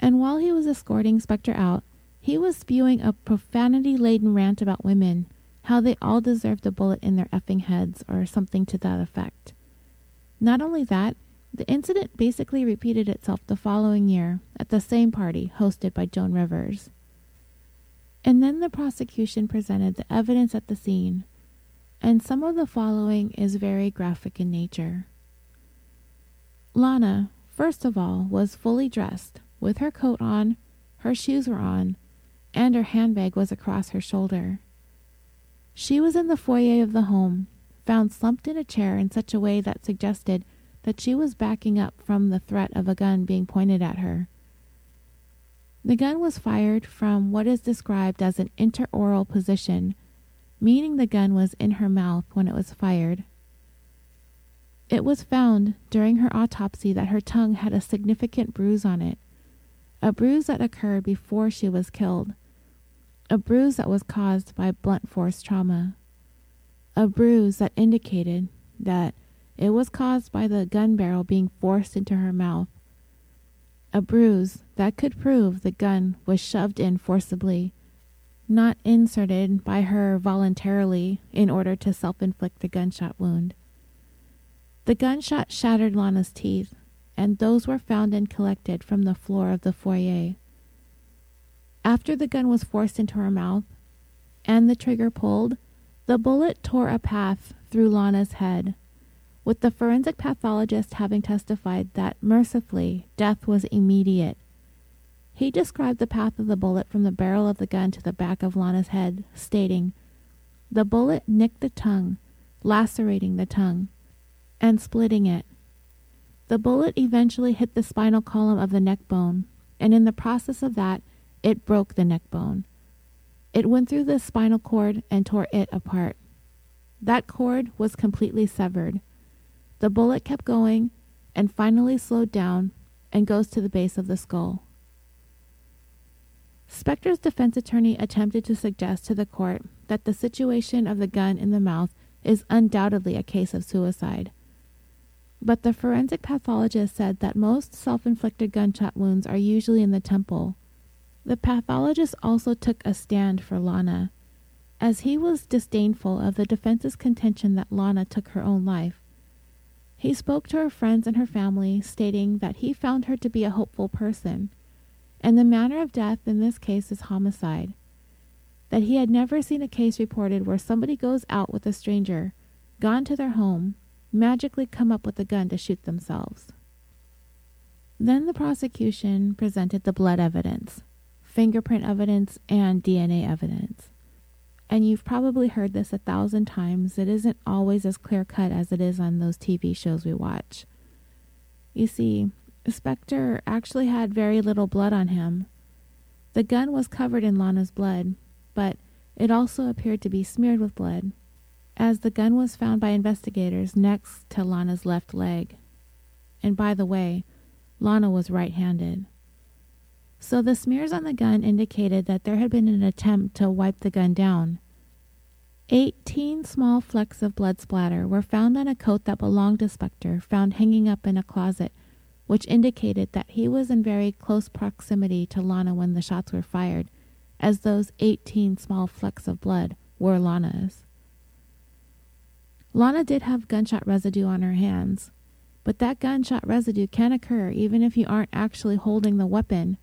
And while he was escorting Spector out, he was spewing a profanity laden rant about women, how they all deserved a bullet in their effing heads, or something to that effect. Not only that, The incident basically repeated itself the following year at the same party hosted by Joan Rivers. And then the prosecution presented the evidence at the scene, and some of the following is very graphic in nature. Lana, first of all, was fully dressed, with her coat on, her shoes were on, and her handbag was across her shoulder. She was in the foyer of the home, found slumped in a chair in such a way that suggested that she was backing up from the threat of a gun being pointed at her. The gun was fired from what is described as an intraoral position, meaning the gun was in her mouth when it was fired. It was found during her autopsy that her tongue had a significant bruise on it, a bruise that occurred before she was killed, a bruise that was caused by blunt force trauma, a bruise that indicated that it was caused by the gun barrel being forced into her mouth, a bruise that could prove the gun was shoved in forcibly, not inserted by her voluntarily in order to self inflict the gunshot wound. The gunshot shattered Lana's teeth, and those were found and collected from the floor of the foyer. After the gun was forced into her mouth and the trigger pulled, the bullet tore a path through Lana's head, with the forensic pathologist having testified that mercifully death was immediate. He described the path of the bullet from the barrel of the gun to the back of Lana's head, stating, The bullet nicked the tongue, lacerating the tongue and splitting it. The bullet eventually hit the spinal column of the neck bone, and in the process of that, it broke the neck bone. It went through the spinal cord and tore it apart. That cord was completely severed. The bullet kept going and finally slowed down and goes to the base of the skull. Spector's defense attorney attempted to suggest to the court that the situation of the gun in the mouth is undoubtedly a case of suicide. But the forensic pathologist said that most self inflicted gunshot wounds are usually in the temple. The pathologist also took a stand for Lana, as he was disdainful of the defense's contention that Lana took her own life. He spoke to her friends and her family, stating that he found her to be a hopeful person, and the manner of death in this case is homicide. That he had never seen a case reported where somebody goes out with a stranger, gone to their home, magically come up with a gun to shoot themselves. Then the prosecution presented the blood evidence, fingerprint evidence, and DNA evidence. And you've probably heard this a thousand times. It isn't always as clear cut as it is on those TV shows we watch. You see, Spector actually had very little blood on him. The gun was covered in Lana's blood, but it also appeared to be smeared with blood as the gun was found by investigators next to Lana's left leg. And by the way, Lana was right handed. So the smears on the gun indicated that there had been an attempt to wipe the gun down. Eighteen small flecks of blood splatter were found on a coat that belonged to Spector, found hanging up in a closet, which indicated that he was in very close proximity to Lana when the shots were fired, as those eighteen small flecks of blood were Lana's. Lana did have gunshot residue on her hands, but that gunshot residue can occur even if you aren't actually holding the weapon.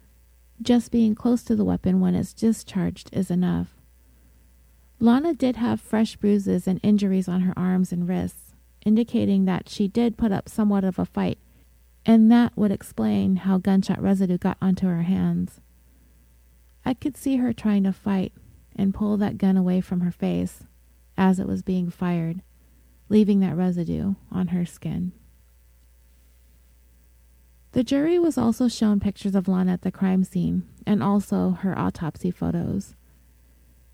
Just being close to the weapon when it's discharged is enough. Lana did have fresh bruises and injuries on her arms and wrists, indicating that she did put up somewhat of a fight, and that would explain how gunshot residue got onto her hands. I could see her trying to fight and pull that gun away from her face as it was being fired leaving that residue on her skin. The jury was also shown pictures of Lana at the crime scene and also her autopsy photos.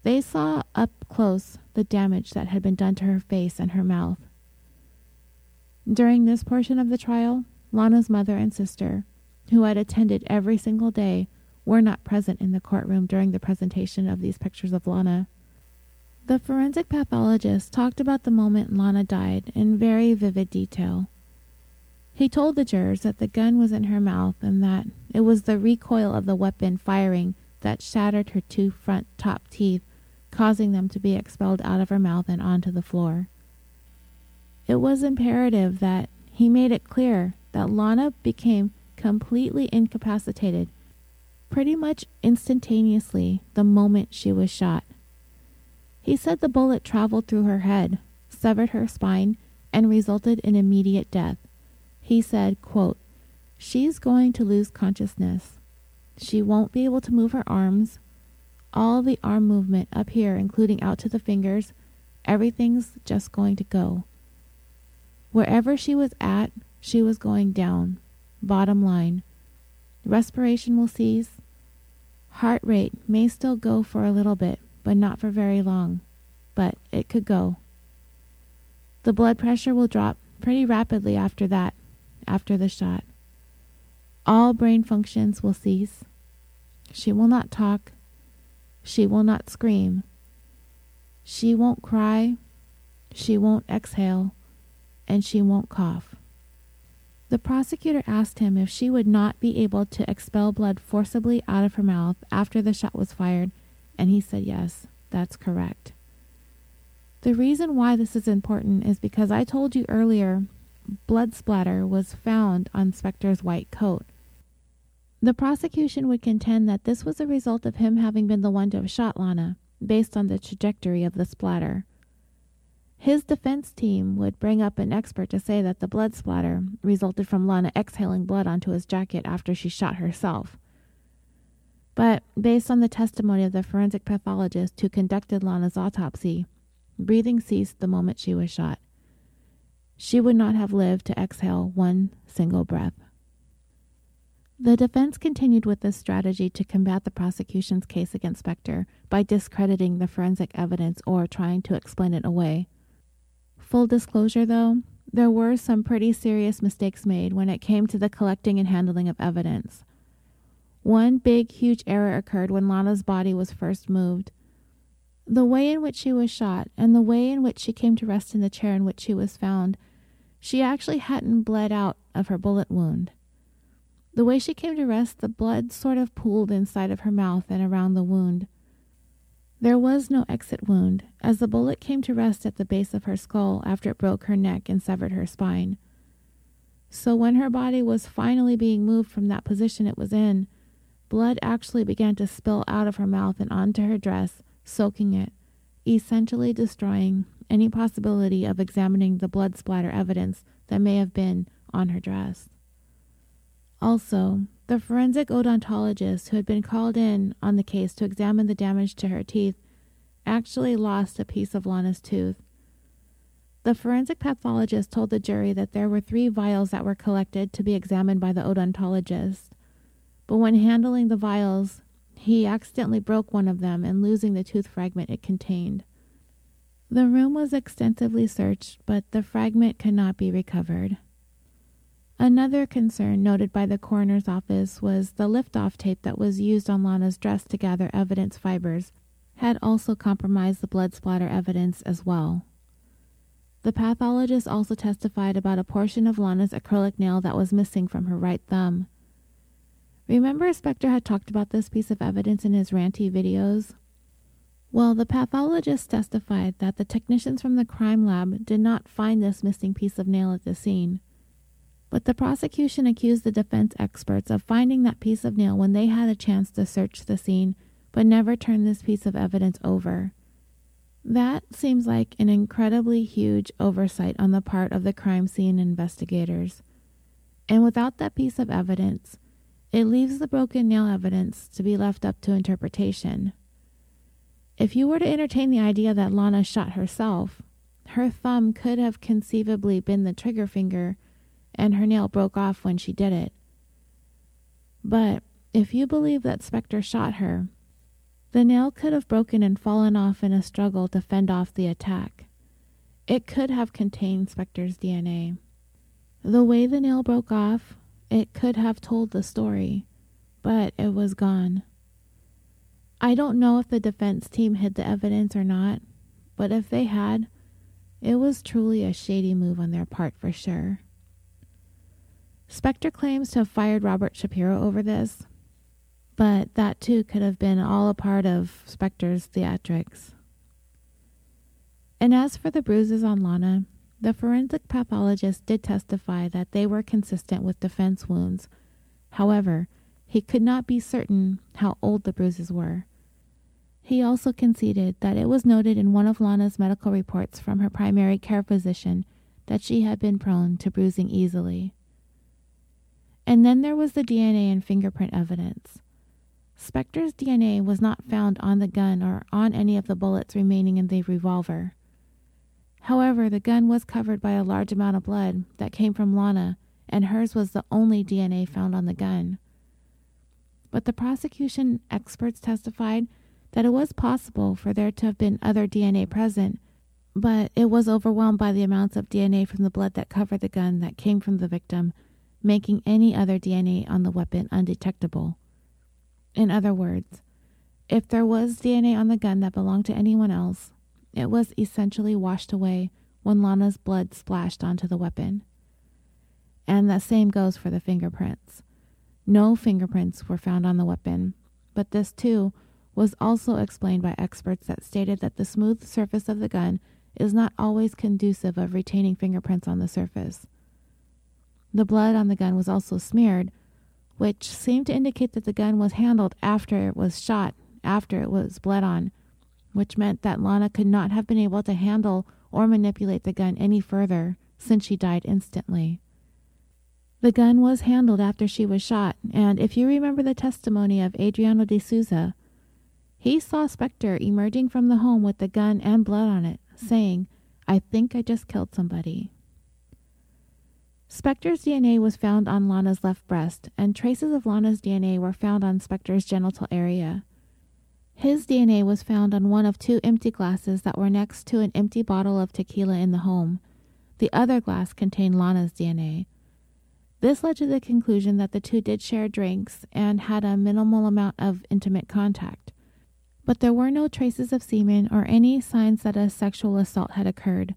They saw up close the damage that had been done to her face and her mouth. During this portion of the trial, Lana's mother and sister, who had attended every single day, were not present in the courtroom during the presentation of these pictures of Lana. The forensic pathologist talked about the moment Lana died in very vivid detail. He told the jurors that the gun was in her mouth and that it was the recoil of the weapon firing that shattered her two front top teeth, causing them to be expelled out of her mouth and onto the floor. It was imperative that he made it clear that Lana became completely incapacitated pretty much instantaneously the moment she was shot. He said the bullet traveled through her head, severed her spine, and resulted in immediate death. He said, quote, She's going to lose consciousness. She won't be able to move her arms. All the arm movement up here, including out to the fingers, everything's just going to go. Wherever she was at, she was going down. Bottom line. Respiration will cease. Heart rate may still go for a little bit, but not for very long. But it could go. The blood pressure will drop pretty rapidly after that, after the shot. All brain functions will cease. She will not talk. She will not scream. She won't cry. She won't exhale. And she won't cough. The prosecutor asked him if she would not be able to expel blood forcibly out of her mouth after the shot was fired, and he said yes, that's correct. The reason why this is important is because I told you earlier blood splatter was found on Spector's white coat. The prosecution would contend that this was a result of him having been the one to have shot Lana, based on the trajectory of the splatter. His defense team would bring up an expert to say that the blood splatter resulted from Lana exhaling blood onto his jacket after she shot herself. But based on the testimony of the forensic pathologist who conducted Lana's autopsy, breathing ceased the moment she was shot. She would not have lived to exhale one single breath. The defense continued with this strategy to combat the prosecution's case against Spector by discrediting the forensic evidence or trying to explain it away. Full disclosure, though, there were some pretty serious mistakes made when it came to the collecting and handling of evidence. One big, huge error occurred when Lana's body was first moved. The way in which she was shot and the way in which she came to rest in the chair in which she was found, she actually hadn't bled out of her bullet wound. The way she came to rest, the blood sort of pooled inside of her mouth and around the wound. There was no exit wound, as the bullet came to rest at the base of her skull after it broke her neck and severed her spine. So when her body was finally being moved from that position it was in, blood actually began to spill out of her mouth and onto her dress, soaking it, essentially destroying any possibility of examining the blood splatter evidence that may have been on her dress. Also, the forensic odontologist who had been called in on the case to examine the damage to her teeth actually lost a piece of Lana's tooth. The forensic pathologist told the jury that there were three vials that were collected to be examined by the odontologist. But when handling the vials, he accidentally broke one of them and losing the tooth fragment it contained. The room was extensively searched, but the fragment could not be recovered. Another concern noted by the coroner's office was the lift-off tape that was used on Lana's dress to gather evidence fibers had also compromised the blood splatter evidence as well. The pathologist also testified about a portion of Lana's acrylic nail that was missing from her right thumb. Remember, Spector had talked about this piece of evidence in his ranty videos? Well, the pathologist testified that the technicians from the crime lab did not find this missing piece of nail at the scene. But the prosecution accused the defense experts of finding that piece of nail when they had a chance to search the scene, but never turned this piece of evidence over. That seems like an incredibly huge oversight on the part of the crime scene investigators. And without that piece of evidence, it leaves the broken nail evidence to be left up to interpretation. If you were to entertain the idea that Lana shot herself, her thumb could have conceivably been the trigger finger and her nail broke off when she did it. But if you believe that Spector shot her, the nail could have broken and fallen off in a struggle to fend off the attack. It could have contained Spector's DNA. The way the nail broke off, it could have told the story, but it was gone. I don't know if the defense team hid the evidence or not, but if they had, it was truly a shady move on their part for sure. Spector claims to have fired Robert Shapiro over this, but that too could have been all a part of Spector's theatrics. And as for the bruises on Lana, The forensic pathologist did testify that they were consistent with defense wounds. However, he could not be certain how old the bruises were. He also conceded that it was noted in one of Lana's medical reports from her primary care physician that she had been prone to bruising easily. And then there was the DNA and fingerprint evidence. Spector's DNA was not found on the gun or on any of the bullets remaining in the revolver. However, the gun was covered by a large amount of blood that came from Lana, and hers was the only DNA found on the gun. But the prosecution experts testified that it was possible for there to have been other DNA present, but it was overwhelmed by the amounts of DNA from the blood that covered the gun that came from the victim, making any other DNA on the weapon undetectable. In other words, if there was DNA on the gun that belonged to anyone else, it was essentially washed away when Lana's blood splashed onto the weapon. And the same goes for the fingerprints. No fingerprints were found on the weapon, but this too was also explained by experts that stated that the smooth surface of the gun is not always conducive of retaining fingerprints on the surface. The blood on the gun was also smeared, which seemed to indicate that the gun was handled after it was shot, after it was bled on, which meant that Lana could not have been able to handle or manipulate the gun any further since she died instantly. The gun was handled after she was shot, and if you remember the testimony of Adriano de Souza, he saw Spector emerging from the home with the gun and blood on it, saying, I think I just killed somebody. Spector's DNA was found on Lana's left breast, and traces of Lana's DNA were found on Spector's genital area. His DNA was found on one of two empty glasses that were next to an empty bottle of tequila in the home. The other glass contained Lana's DNA. This led to the conclusion that the two did share drinks and had a minimal amount of intimate contact. But there were no traces of semen or any signs that a sexual assault had occurred.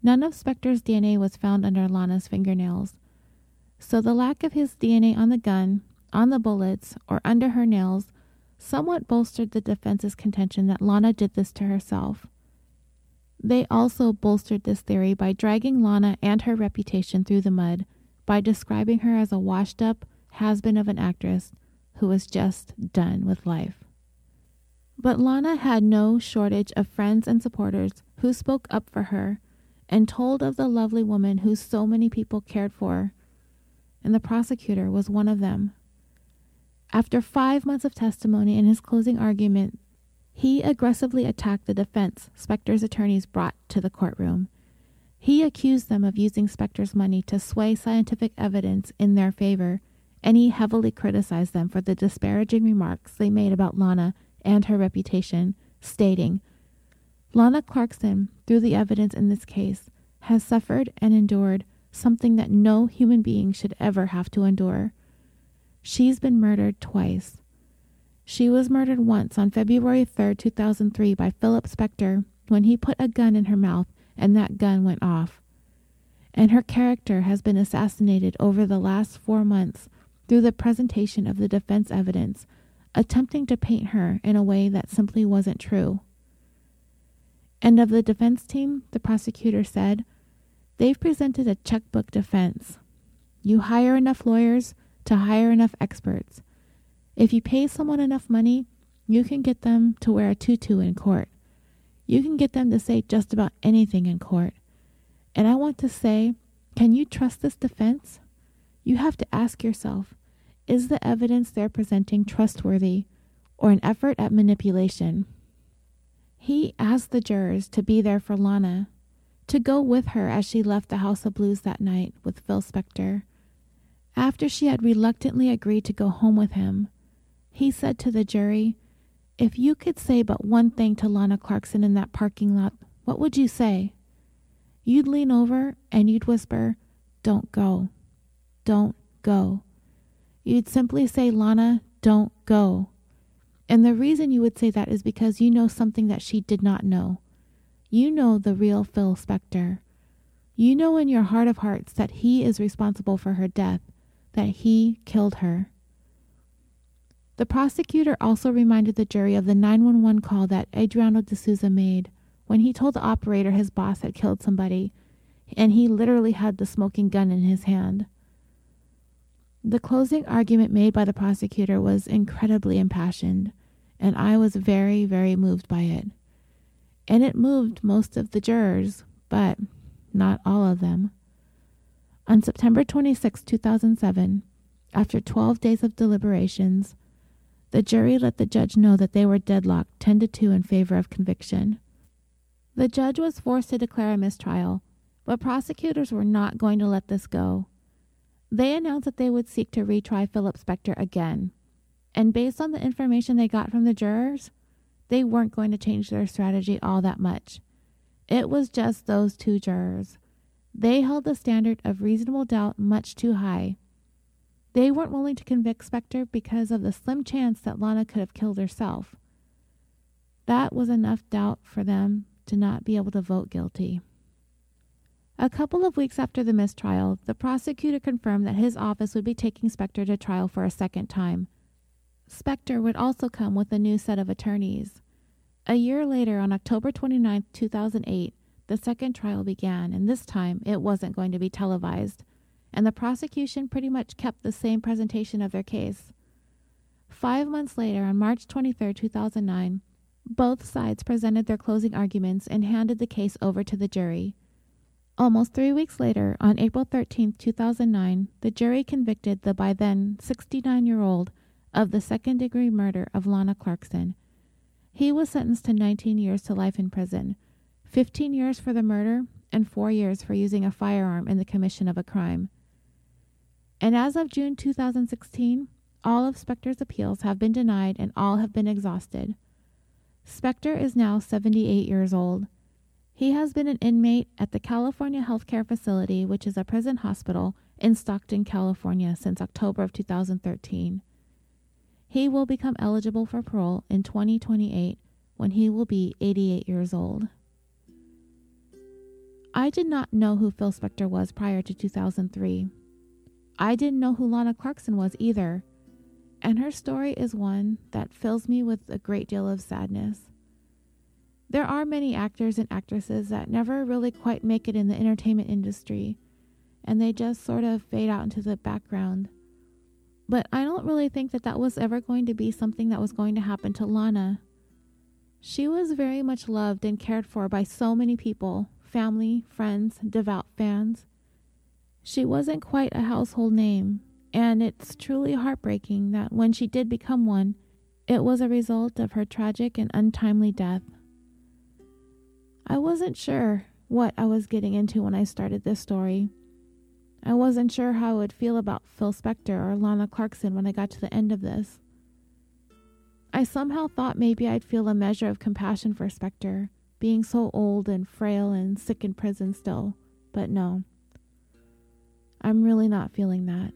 None of Spector's DNA was found under Lana's fingernails. So the lack of his DNA on the gun, on the bullets, or under her nails somewhat bolstered the defense's contention that Lana did this to herself. They also bolstered this theory by dragging Lana and her reputation through the mud by describing her as a washed up has been of an actress who was just done with life. But Lana had no shortage of friends and supporters who spoke up for her and told of the lovely woman who so many people cared for, and the prosecutor was one of them. After five months of testimony in his closing argument, he aggressively attacked the defense Spector's attorneys brought to the courtroom. He accused them of using Spector's money to sway scientific evidence in their favor, and he heavily criticized them for the disparaging remarks they made about Lana and her reputation, stating, Lana Clarkson, through the evidence in this case, has suffered and endured something that no human being should ever have to endure. She's been murdered twice. She was murdered once on February 3, 2003, by Philip Spector when he put a gun in her mouth and that gun went off. And her character has been assassinated over the last four months through the presentation of the defense evidence, attempting to paint her in a way that simply wasn't true. And of the defense team, the prosecutor said, they've presented a checkbook defense. You hire enough lawyers, to hire enough experts. If you pay someone enough money, you can get them to wear a tutu in court. You can get them to say just about anything in court. And I want to say, can you trust this defense? You have to ask yourself, is the evidence they're presenting trustworthy or an effort at manipulation? He asked the jurors to be there for Lana, to go with her as she left the House of Blues that night with Phil Spector after she had reluctantly agreed to go home with him, he said to the jury, If you could say but one thing to Lana Clarkson in that parking lot, what would you say? You'd lean over and you'd whisper, Don't go. Don't go. You'd simply say, Lana, don't go. And the reason you would say that is because you know something that she did not know. You know the real Phil Spector. You know in your heart of hearts that he is responsible for her death that he killed her. The prosecutor also reminded the jury of the 911 call that Adriano de Souza made when he told the operator his boss had killed somebody. and he literally had the smoking gun in his hand. The closing argument made by the prosecutor was incredibly impassioned, and I was very, very moved by it. And it moved most of the jurors, but not all of them. On September 26, 2007, after 12 days of deliberations, the jury let the judge know that they were deadlocked 10 to 2 in favor of conviction. The judge was forced to declare a mistrial, but prosecutors were not going to let this go. They announced that they would seek to retry Philip Spector again. And based on the information they got from the jurors, they weren't going to change their strategy all that much. It was just those two jurors. They held the standard of reasonable doubt much too high. They weren't willing to convict Spector because of the slim chance that Lana could have killed herself. That was enough doubt for them to not be able to vote guilty. A couple of weeks after the mistrial, the prosecutor confirmed that his office would be taking Spector to trial for a second time. Spector would also come with a new set of attorneys. A year later, on October 29, 2008, the second trial began, and this time it wasn't going to be televised, and the prosecution pretty much kept the same presentation of their case. Five months later, on March 23, 2009, both sides presented their closing arguments and handed the case over to the jury. Almost three weeks later, on April 13, 2009, the jury convicted the by then 69 year old of the second degree murder of Lana Clarkson. He was sentenced to 19 years to life in prison, 15 years for the murder, and 4 years for using a firearm in the commission of a crime. And as of June 2016, all of Spector's appeals have been denied and all have been exhausted. Spector is now 78 years old. He has been an inmate at the California Healthcare Facility, which is a prison hospital in Stockton, California, since October of 2013. He will become eligible for parole in 2028 when he will be 88 years old. I did not know who Phil Spector was prior to 2003. I didn't know who Lana Clarkson was either, and her story is one that fills me with a great deal of sadness. There are many actors and actresses that never really quite make it in the entertainment industry, and they just sort of fade out into the background. But I don't really think that that was ever going to be something that was going to happen to Lana. She was very much loved and cared for by so many people family, friends, devout fans. She wasn't quite a household name, and it's truly heartbreaking that when she did become one, it was a result of her tragic and untimely death. I wasn't sure what I was getting into when I started this story. I wasn't sure how I would feel about Phil Spector or Lana Clarkson when I got to the end of this. I somehow thought maybe I'd feel a measure of compassion for Spector, being so old and frail and sick in prison still, but no. I'm really not feeling that.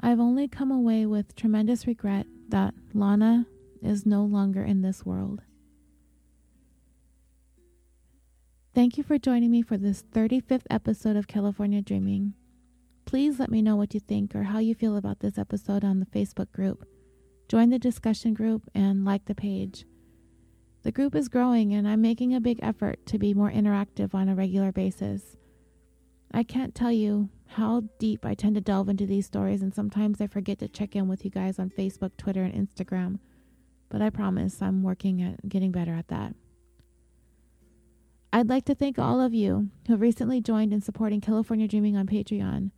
I've only come away with tremendous regret that Lana is no longer in this world. Thank you for joining me for this 35th episode of California Dreaming. Please let me know what you think or how you feel about this episode on the Facebook group. Join the discussion group and like the page. The group is growing and I'm making a big effort to be more interactive on a regular basis. I can't tell you how deep I tend to delve into these stories, and sometimes I forget to check in with you guys on Facebook, Twitter, and Instagram. But I promise I'm working at getting better at that. I'd like to thank all of you who have recently joined in supporting California Dreaming on Patreon.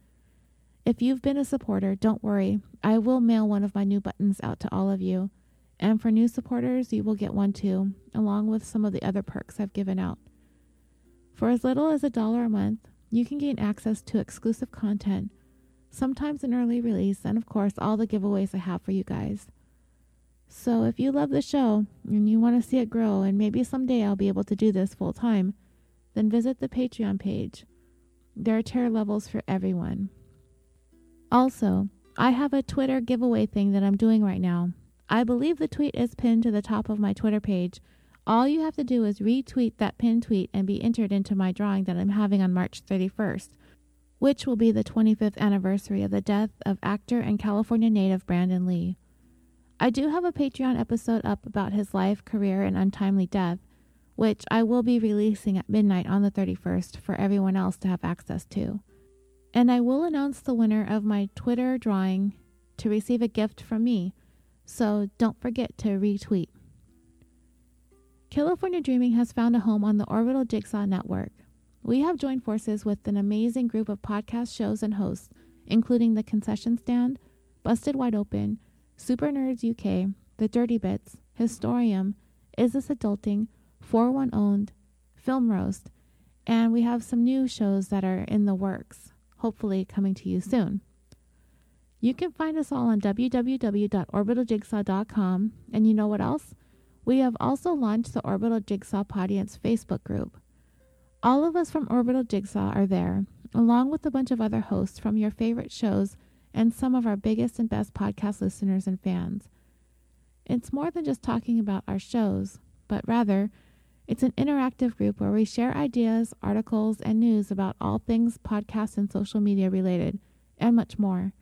If you've been a supporter, don't worry. I will mail one of my new buttons out to all of you. And for new supporters, you will get one too, along with some of the other perks I've given out. For as little as a dollar a month, you can gain access to exclusive content, sometimes an early release, and of course, all the giveaways I have for you guys. So if you love the show and you want to see it grow, and maybe someday I'll be able to do this full time, then visit the Patreon page. There are tier levels for everyone. Also, I have a Twitter giveaway thing that I'm doing right now. I believe the tweet is pinned to the top of my Twitter page. All you have to do is retweet that pinned tweet and be entered into my drawing that I'm having on March 31st, which will be the 25th anniversary of the death of actor and California native Brandon Lee. I do have a Patreon episode up about his life, career, and untimely death, which I will be releasing at midnight on the 31st for everyone else to have access to. And I will announce the winner of my Twitter drawing to receive a gift from me, so don't forget to retweet. California Dreaming has found a home on the Orbital Jigsaw Network. We have joined forces with an amazing group of podcast shows and hosts, including The Concession Stand, Busted Wide Open, Super Nerds UK, The Dirty Bits, Historium, Is This Adulting, 41 Owned, Film Roast, and we have some new shows that are in the works, hopefully coming to you soon. You can find us all on www.orbitaljigsaw.com, and you know what else? We have also launched the Orbital Jigsaw Audience Facebook group. All of us from Orbital Jigsaw are there, along with a bunch of other hosts from your favorite shows and some of our biggest and best podcast listeners and fans. It's more than just talking about our shows, but rather, it's an interactive group where we share ideas, articles, and news about all things podcast and social media related, and much more.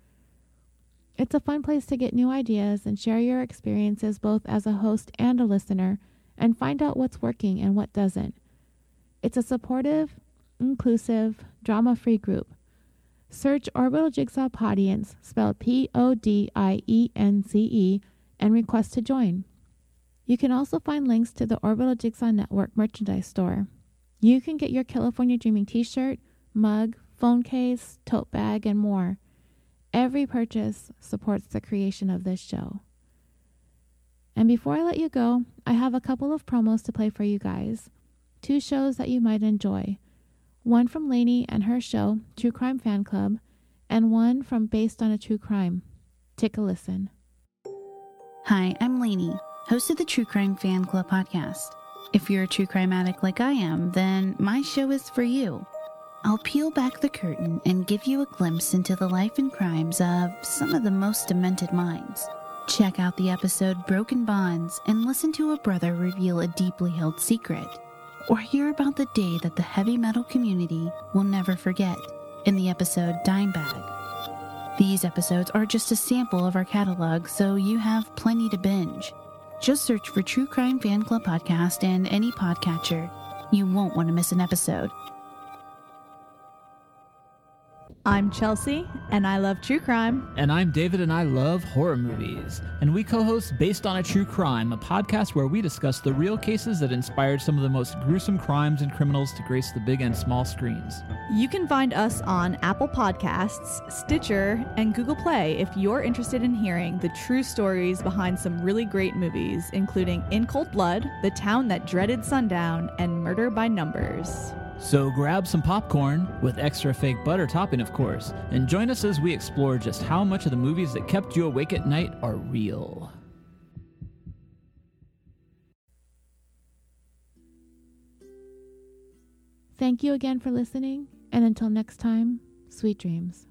It's a fun place to get new ideas and share your experiences both as a host and a listener, and find out what's working and what doesn't. It's a supportive, inclusive, drama free group Search Orbital Jigsaw Podience, spelled P O D I E N C E, and request to join. You can also find links to the Orbital Jigsaw Network merchandise store. You can get your California Dreaming t shirt, mug, phone case, tote bag, and more. Every purchase supports the creation of this show. And before I let you go, I have a couple of promos to play for you guys. Two shows that you might enjoy one from Lainey and her show, True Crime Fan Club, and one from Based on a True Crime. Take a listen. Hi, I'm Lainey, host of the True Crime Fan Club podcast. If you're a true crime addict like I am, then my show is for you. I'll peel back the curtain and give you a glimpse into the life and crimes of some of the most demented minds. Check out the episode Broken Bonds and listen to a brother reveal a deeply held secret or hear about the day that the heavy metal community will never forget in the episode Dime Bag. These episodes are just a sample of our catalog, so you have plenty to binge. Just search for True Crime Fan Club Podcast and any podcatcher. You won't want to miss an episode. I'm Chelsea, and I love true crime. And I'm David, and I love horror movies. And we co host Based on a True Crime, a podcast where we discuss the real cases that inspired some of the most gruesome crimes and criminals to grace the big and small screens. You can find us on Apple Podcasts, Stitcher, and Google Play if you're interested in hearing the true stories behind some really great movies, including In Cold Blood, The Town That Dreaded Sundown, and Murder by Numbers. So grab some popcorn, with extra fake butter topping, of course, and join us as we explore just how much of the movies that kept you awake at night are real. Thank you again for listening, and until next time, sweet dreams.